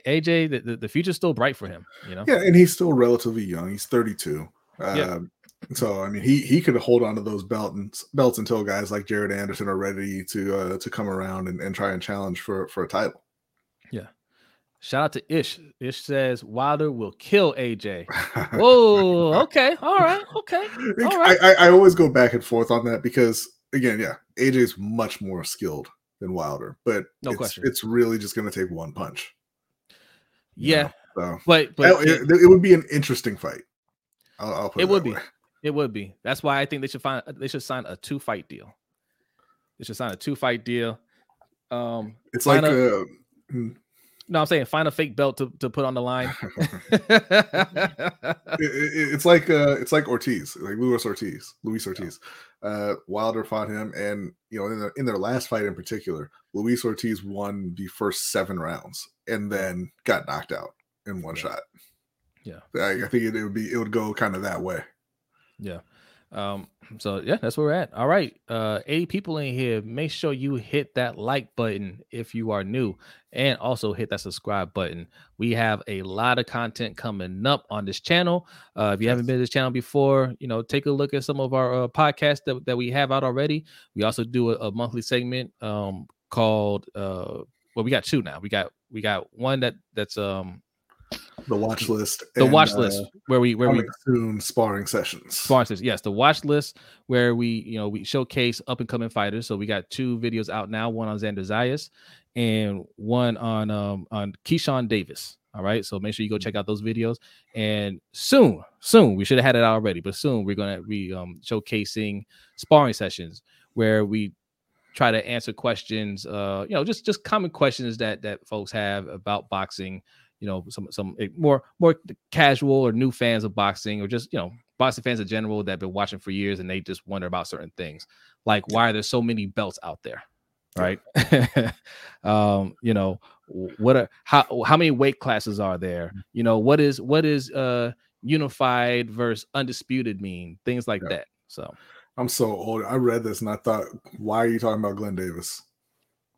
S1: AJ, the, the, the future's still bright for him, you know.
S2: Yeah, and he's still relatively young. He's 32. Yeah. Um, so I mean, he he could hold on to those belts belts until guys like Jared Anderson are ready to uh, to come around and, and try and challenge for for a title.
S1: Shout out to Ish. Ish says Wilder will kill AJ. Whoa. okay. All right. Okay. All right.
S2: I, I, I always go back and forth on that because again, yeah, AJ is much more skilled than Wilder, but
S1: no
S2: it's,
S1: question.
S2: It's really just going to take one punch.
S1: Yeah,
S2: So,
S1: but but
S2: it, it, it would be an interesting fight. I'll, I'll put
S1: it,
S2: it,
S1: would be.
S2: way.
S1: It would be. That's why I think they should find they should sign a two fight deal. They should sign a two fight deal. Um,
S2: It's like
S1: find
S2: uh, hmm,
S1: no, I'm saying find a fake belt to, to put on the line.
S2: it, it- it's like uh, it's like Ortiz, like Luis Ortiz, Luis Ortiz. Uh, Wilder fought him, and you know, in, the, in their last fight in particular, Luis Ortiz won the first seven rounds, and then got knocked out in one
S1: Yeah.
S2: shot.
S1: Yeah.
S2: I, I think it, it would be it would go kind of that way.
S1: Yeah. Um, so yeah, that's where we're at. All right. Uh 80 people in here. Make sure you hit that like button if you are new and also hit that subscribe button. We have a lot of content coming up on this channel. Uh if you haven't been to this channel before, you know, take a look at some of our uh, podcasts that, that we have out already. We also do a, a monthly segment um called uh well we got two now. We got we got one that that's um
S2: The watch list,
S1: the
S2: and,
S1: watch
S2: uh,
S1: list where we where we
S2: soon sparring sessions.
S1: sponsors yes the watch list where we you know we showcase up and coming fighters. So we got two videos out now one on xander zayas and one on um on keyshawn davis all right? So make sure you go check out those videos. And soon soon we should have had it already but soon we're gonna be um showcasing sparring sessions where we try to answer questions uh you know just just common questions that that folks have about boxing you know some some eh, more more casual or new fans of boxing or just you know boxing fans in general that have been watching for years and they just wonder about certain things. Like why are there so many belts out there right? Um you know what are how how many weight classes are there? You know what is what is uh unified versus undisputed mean? Things like
S2: Yeah.
S1: that so.
S2: I'm so old. I read this and I thought, why are you talking about Glenn Davis?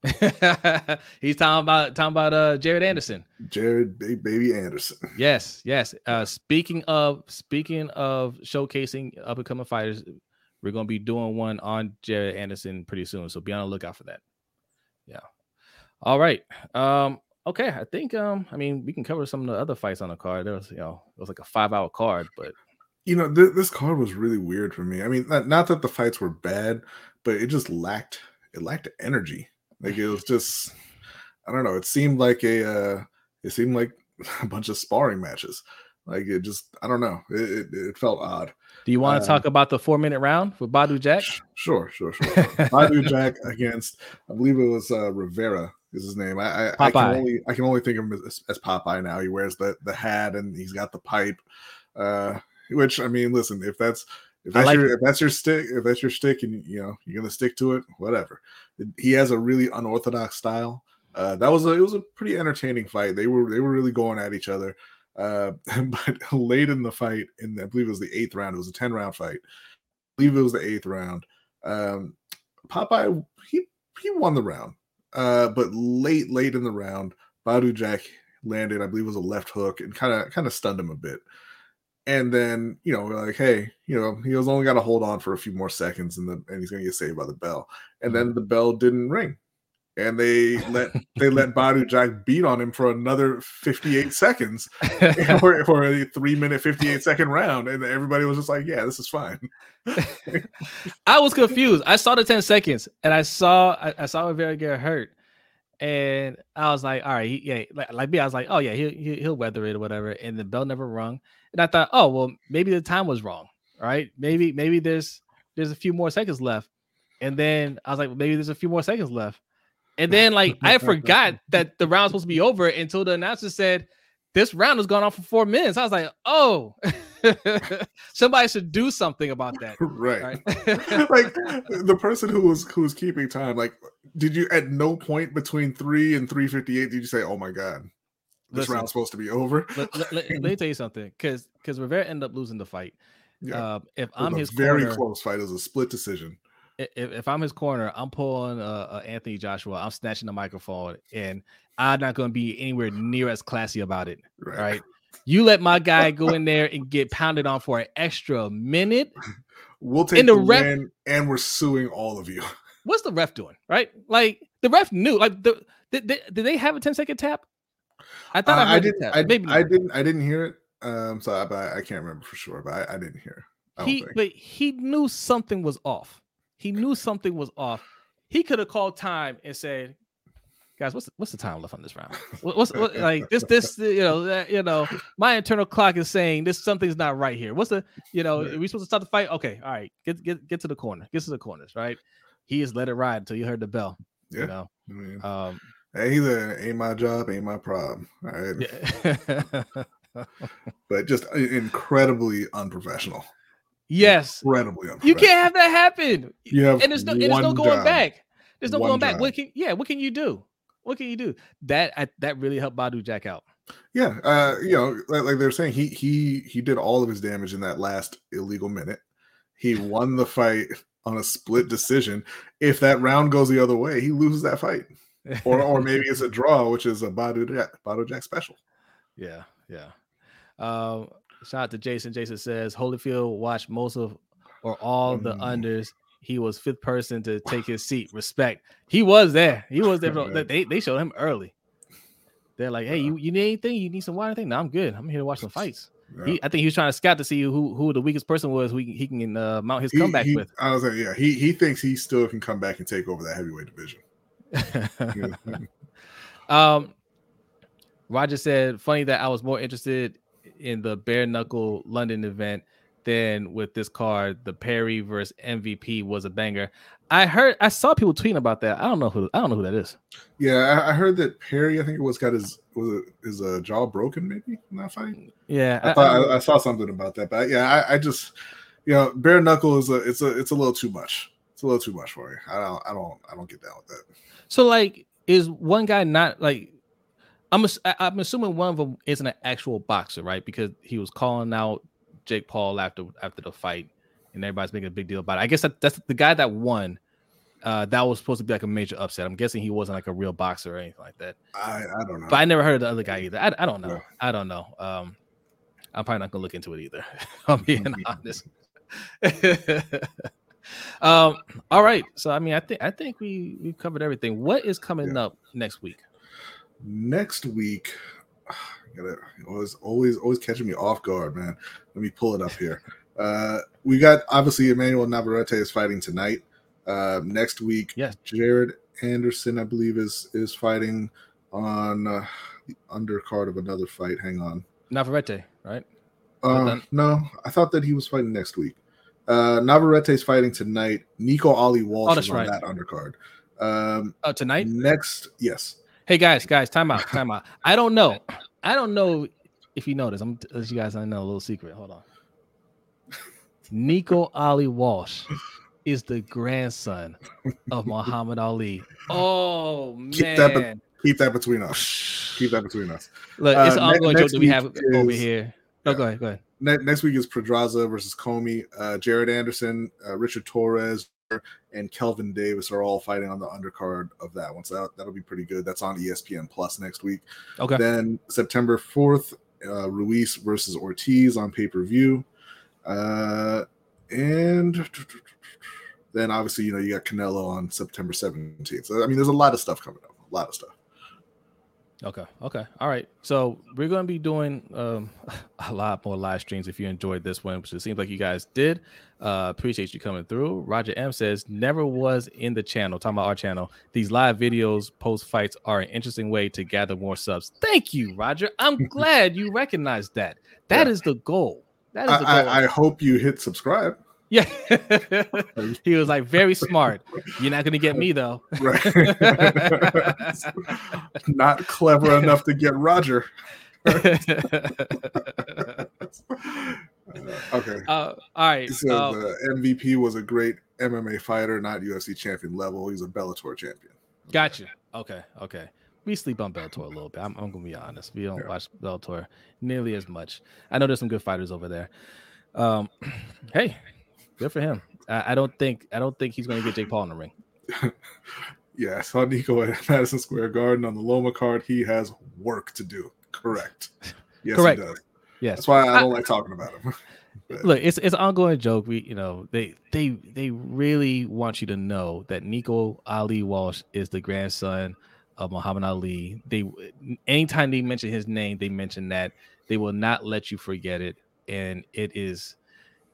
S1: he's talking about talking about uh jared anderson
S2: Jared Ba- Baby Anderson.
S1: Yes, yes. Uh speaking of speaking of showcasing up and coming fighters, we're gonna be doing one on Jared Anderson pretty soon. So be on the lookout for that. Yeah. All right. Um, okay. I think um, I mean we can cover some of the other fights on the card. There was, you know, it was like a five hour card, but
S2: You know, th- this card was really weird for me. I mean, not, not that the fights were bad, but it just lacked it lacked energy. Like it was just, I don't know. It seemed like a, uh, it seemed like a bunch of sparring matches. Like it just, I don't know. It it, it felt odd.
S1: do you want to
S2: Uh,
S1: talk about the four minute round with Badou Jack?
S2: Sh- Sure, sure, sure. Badou Jack against, I believe it was uh, Rivera is his name. I, I, I can only I can only think of him as, as Popeye now. He wears the the hat and he's got the pipe. Uh, which I mean, listen, if that's if that's
S1: like
S2: your
S1: it.
S2: if that's your stick, if that's your stick, and you know you're gonna stick to it, whatever. He has a really unorthodox style. Uh, that was a it was a pretty entertaining fight. They were they were really going at each other. Uh, but late in the fight, in I believe it was the eighth round. It was a ten round fight. I believe it was the eighth round. Um, Popeye he he won the round. Uh, but late late in the round, Badou Jack landed. I believe it was a left hook and kind of kind of stunned him a bit. And then you know we're like, hey, you know he was only got to hold on for a few more seconds, and the and he's gonna get saved by the bell. And then mm-hmm. the bell didn't ring, and they let they let Badou Jack beat on him for another 58 seconds for, for a three minute 58 second round, and everybody was just like, yeah, this is fine.
S1: I was confused. I saw the 10 seconds and I saw I, I saw Rivera get hurt. And I was like, all right, he, yeah, like, like me, I was like, oh yeah, he'll, he'll he'll weather it or whatever. And the bell never rung. And I thought, oh well, maybe the time was wrong, right? Maybe maybe there's there's a few more seconds left. And then I was like, well, maybe there's a few more seconds left. And then like I forgot that the round was supposed to be over until the announcer said this round has gone on for four minutes. I was like, oh, somebody should do something about that.
S2: right.
S1: Right.
S2: like the person who was who was keeping time, like, did you at no point between three and three fifty eight did you say, "Oh my god, this
S1: Listen.
S2: round's supposed to be over"?
S1: let, let- let- let me tell you something, because because Rivera ended up losing the fight.
S2: Yeah,
S1: Um, if
S2: It was
S1: I'm
S2: a
S1: his
S2: very
S1: corner,
S2: close fight. It was a split decision.
S1: if, if I'm his corner, I'm pulling uh, uh, Anthony Joshua. I'm snatching the microphone, and I'm not going to be anywhere near as classy about it.
S2: Right.
S1: Right? You let my guy go in there and get pounded on for an extra minute.
S2: We'll take
S1: And the
S2: the,
S1: ref-
S2: and we're suing all of you.
S1: What's the ref doing? Right? Like the ref knew. Like the did, did, did they have a 10 second tap? I thought
S2: Uh,
S1: I,
S2: I didn't. I,
S1: Maybe
S2: I didn't. I didn't hear it. Um, so I, but I, can't remember for sure. But I, I didn't hear. I
S1: he
S2: think.
S1: but he knew something was off. He knew something was off. He could have called time and said, guys, what's the, what's the time left on this round? What's what, like this this you know that, you know my internal clock is saying this something's not right here. What's the you know are we supposed to start the fight? Okay, all right, get get get to the corner, get to the corners, right? He has let it ride until you heard the bell.
S2: Yeah.
S1: You know,
S2: I mean,
S1: um,
S2: either ain't my job, ain't my problem. All right.
S1: yeah.
S2: But just uh, incredibly unprofessional.
S1: yes,
S2: Incredibly
S1: you can't have that happen.
S2: You have
S1: and there's no and there's no going
S2: job.
S1: back. There's no
S2: One
S1: going back.
S2: job.
S1: What can yeah? What can you do? What can you do? That I, that really helped Badou Jack out.
S2: Yeah, uh, you know, like, like they're saying, he he he did all of his damage in that last illegal minute. He won the fight on a split decision. If that round goes the other way, he loses that fight, or or maybe it's a draw, which is a Badou Jack, Jack special.
S1: yeah, yeah. Um, shout out to Jason. Jason says Holyfield watched most of or all the
S2: Mm.
S1: unders. He was fifth person to take his seat. Respect. He was there. He was there. for- they they showed him early. They're like, hey, you, you need anything? You need some water? Thing? No, I'm good. I'm here to watch some fights.
S2: Yeah.
S1: He, I think he was trying to scout to see who who the weakest person was. Who he, he can uh, mount his
S2: He-
S1: comeback
S2: he-
S1: with.
S2: I was like, yeah, he he thinks he still can come back and take over that heavyweight division.
S1: um, Roger said, "Funny that I was more interested in the bare knuckle London event than with this card. The Perry versus MVP was a banger. I heard, I saw people tweeting about that. I don't know who, I don't know who that is.
S2: yeah, I, I heard that Perry, I think it was got his was it, his uh, jaw broken maybe in that fight.
S1: Yeah,
S2: I thought I, I saw something about that, but yeah, I, I just you know, bare knuckle is a it's a it's a little too much. It's a little too much for me. I don't I don't I don't get down with that.
S1: So like, is one guy not like? I'm I'm assuming one of them isn't an actual boxer, right? Because he was calling out Jake Paul after after the fight, and everybody's making a big deal about it. I guess that, that's the guy that won. Uh, that was supposed to be like a major upset. I'm guessing he wasn't like a real boxer or anything like that.
S2: I I don't know.
S1: But I never heard of the other guy either. I, I don't know.
S2: Yeah.
S1: I don't know. Um, I'm probably not gonna look into it either. I'm being honest. um, all right. So I mean, I think I think we we covered everything. What is coming
S2: Yeah.
S1: up next week?
S2: Next week, gotta always always always catching me off guard, man. Let me pull it up here. Uh, we got obviously Emmanuel Navarrete is fighting tonight. Uh, next week,
S1: Yes.
S2: Jared Anderson, I believe, is is fighting on uh, the undercard of another fight. Hang on.
S1: Navarrete, right?
S2: Uh, no, I thought that he was fighting next week. Uh, Navarrete's fighting tonight. Nico Ali Walsh
S1: Oh,
S2: is on
S1: right.
S2: that undercard. Um,
S1: Oh, tonight.
S2: next, yes,
S1: Hey guys, guys, time out, time out. I don't know. I don't know if you know this. I'm as you guys I know a little secret. Hold on. Nico Ali Walsh is the grandson of Muhammad Ali. Oh man.
S2: Keep that be- keep that between us. Keep that between us.
S1: Look,
S2: Uh,
S1: it's an
S2: ne-
S1: ongoing joke that we have over here. No,
S2: yeah.
S1: go ahead, go ahead.
S2: Ne- next week is Pedraza versus Commey. Uh, Jared Anderson, uh, Richard Torrez, and Kelvin Davis are all fighting on the undercard of that one. So that, that'll be pretty good. That's on ESPN Plus next week.
S1: Okay.
S2: Then September 4th, uh, Ruiz versus Ortiz on pay per view. Uh, and then obviously, you know, you got Canelo on September 17th. So, I mean, there's a lot of stuff coming up. A lot of stuff.
S1: Okay. Okay. All right. So we're going to be doing um, a lot more live streams if you enjoyed this one, which it seems like you guys did. Uh, appreciate you coming through. Roger M says, never was in the channel, talking about our channel. These live videos, post fights are an interesting way to gather more subs. Thank you, Roger. I'm glad you recognize that. That
S2: Yeah.
S1: is the goal. That is
S2: I,
S1: the goal.
S2: I, I hope you hit subscribe.
S1: Yeah. he was like, very smart. You're not going to get me, though.
S2: Right. Not clever enough to get Roger. Uh, okay.
S1: Uh, all right.
S2: So
S1: uh,
S2: the MVP was a great MMA fighter, not UFC champion level. He's a Bellator champion.
S1: Gotcha. Okay. Okay. We sleep on Bellator a little bit. I'm, I'm gonna be honest. We don't
S2: Yeah.
S1: watch Bellator nearly as much. I know there's some good fighters over there. Um, hey, good for him. I, I don't think I don't think he's gonna get Jake Paul in the ring.
S2: Yeah, I saw Nico at Madison Square Garden on the Loma card. He has work to do. Correct. Yes,
S1: Correct.
S2: he does.
S1: Yes.
S2: That's why I don't like talking about him. But-
S1: Look, it's it's an ongoing joke. We you know they they they really want you to know that Nico Ali Walsh is the grandson of Muhammad Ali. They anytime they mention his name, they mention that they will not let you forget it, and it is it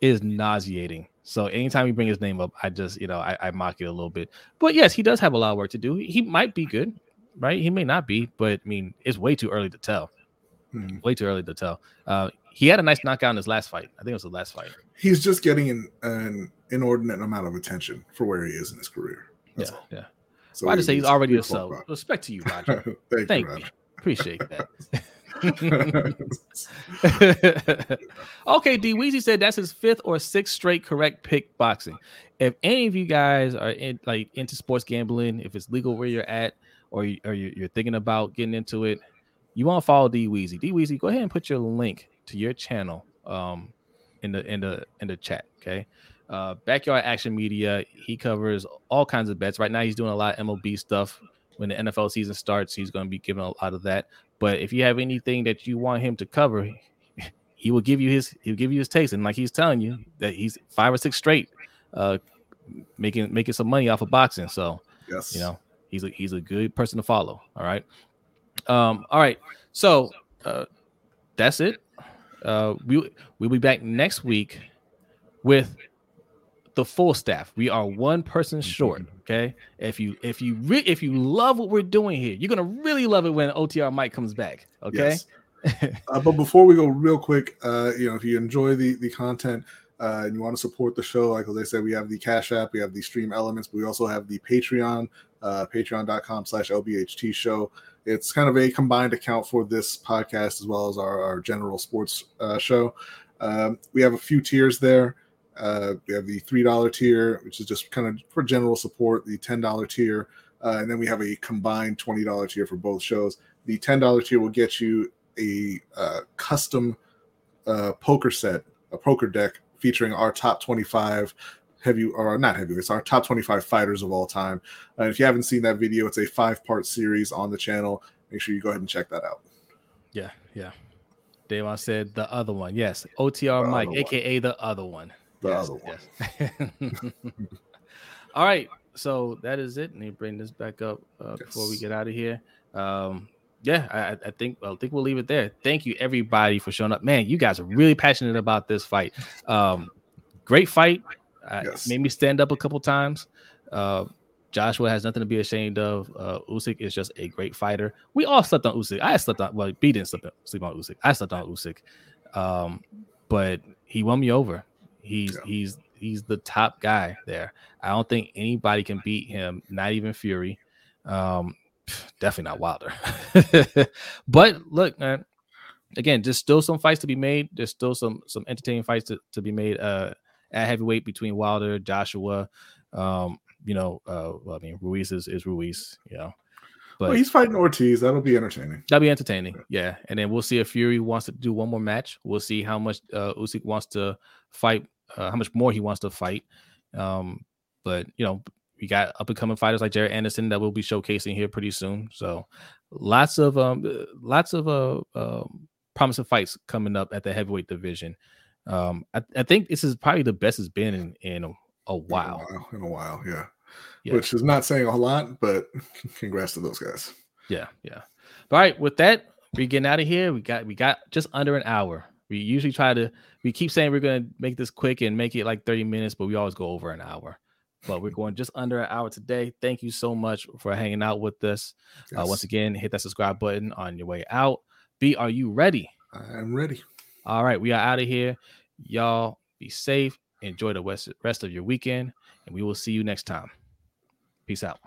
S1: is nauseating. So anytime you bring his name up, I just you know I, I mock it a little bit. But yes, he does have a lot of work to do. He might be good. right? He may not be, but I mean, it's way too early to tell. Hmm. Way too early to tell. Uh, he had a nice knockout in his last fight. I think it was the last fight.
S2: He's just getting an, an inordinate amount of attention for where he is in his career.
S1: That's yeah, all. yeah. So well, I just say he's already a sub. Respect to you, Roger. Thank, Thank you, Roger. Appreciate that. okay, D Weezy said that's his fifth or sixth straight correct pick boxing. If any of you guys are in, like into sports gambling, if it's legal where you're at, or, you, or you're thinking about getting into it, you want to follow D Weezy. D Weezy, go ahead and put your link to your channel um in the in the in the chat. Okay. Uh, Backyard Action Media. He covers all kinds of bets. Right now, he's doing a lot of MLB stuff. When the NFL season starts, he's going to be giving a lot of that. But if you have anything that you want him to cover, he will give you his he'll give you his taste. And like he's telling you that he's five or six straight, uh, making making some money off of boxing. So yes, you know he's a he's a good person to follow. All right, um, all right. So uh, that's it. Uh, we we'll be back next week with the full staff. We are one person short. Okay. If you if you re- if you love what we're doing here, you're gonna really love it when OTR Mike comes back. Okay. Yes.
S2: uh, but before we go, real quick, uh, you know, if you enjoy the the content uh, and you want to support the show, like as I said, we have the Cash App, we have the Stream Elements, but we also have the Patreon, uh, Patreon.com/slash LBHT Show. It's kind of a combined account for this podcast as well as our, our general sports uh, show. Um, we have a few tiers there. Uh, we have the three dollar tier, which is just kind of for general support. The ten dollar tier, uh, and then we have a combined twenty dollar tier for both shows. The ten dollar tier will get you a uh, custom uh, poker set, a poker deck featuring our top twenty five heavy or not heavy. It's our top twenty five fighters of all time. And if you haven't seen that video, it's a five part series on the channel. Make sure you go ahead and check that out.
S1: Yeah, yeah. Davon said the other one. Yes, OTR the Mike, aka the other one the yes, other one. Yes. All right. So that is it. Let me bring this back up uh, yes. before we get out of here. Um, yeah, I, I, think I think we'll leave it there. Thank you everybody for showing up. Man, you guys are really passionate about this fight. Um, great fight. Uh, yes. Made me stand up a couple times. Uh, Joshua has nothing to be ashamed of. Uh, Usyk is just a great fighter. We all slept on Usyk. I slept on well, B didn't sleep, sleep on Usyk. I slept on Usyk, um, but he won me over. He's yeah. he's he's the top guy there. I don't think anybody can beat him. Not even Fury. Um, definitely not Wilder. but look, man. Again, there's still some fights to be made. There's still some some entertaining fights to, to be made uh, at heavyweight between Wilder, Joshua. Um, you know, uh, well, I mean, Ruiz is, is Ruiz. You know,
S2: but well, he's fighting Ortiz. That'll be entertaining.
S1: That'll be entertaining. Yeah, and then we'll see if Fury wants to do one more match. We'll see how much uh, Usyk wants to fight uh, how much more he wants to fight. Um, but you know, we got up and coming fighters like Jared Anderson that we'll be showcasing here pretty soon. So lots of um, lots of uh, uh promising fights coming up at the heavyweight division. Um, I, I think this is probably the best it's been in in a, a while.
S2: In a while, in a while yeah. Which is not saying a whole lot, but congrats to those guys.
S1: Yeah, yeah. All right, with that, we're getting out of here. We got we got just under an hour. We usually try to we keep saying we're going to make this quick and make it like 30 minutes, but we always go over an hour. But we're going just under an hour today. Thank you so much for hanging out with us. Uh, yes. Uh, once again, hit that subscribe button on your way out. B, are you ready?
S2: I'm ready.
S1: All right, we are out of here. Y'all be safe. Enjoy the rest of your weekend, and we will see you next time. Peace out.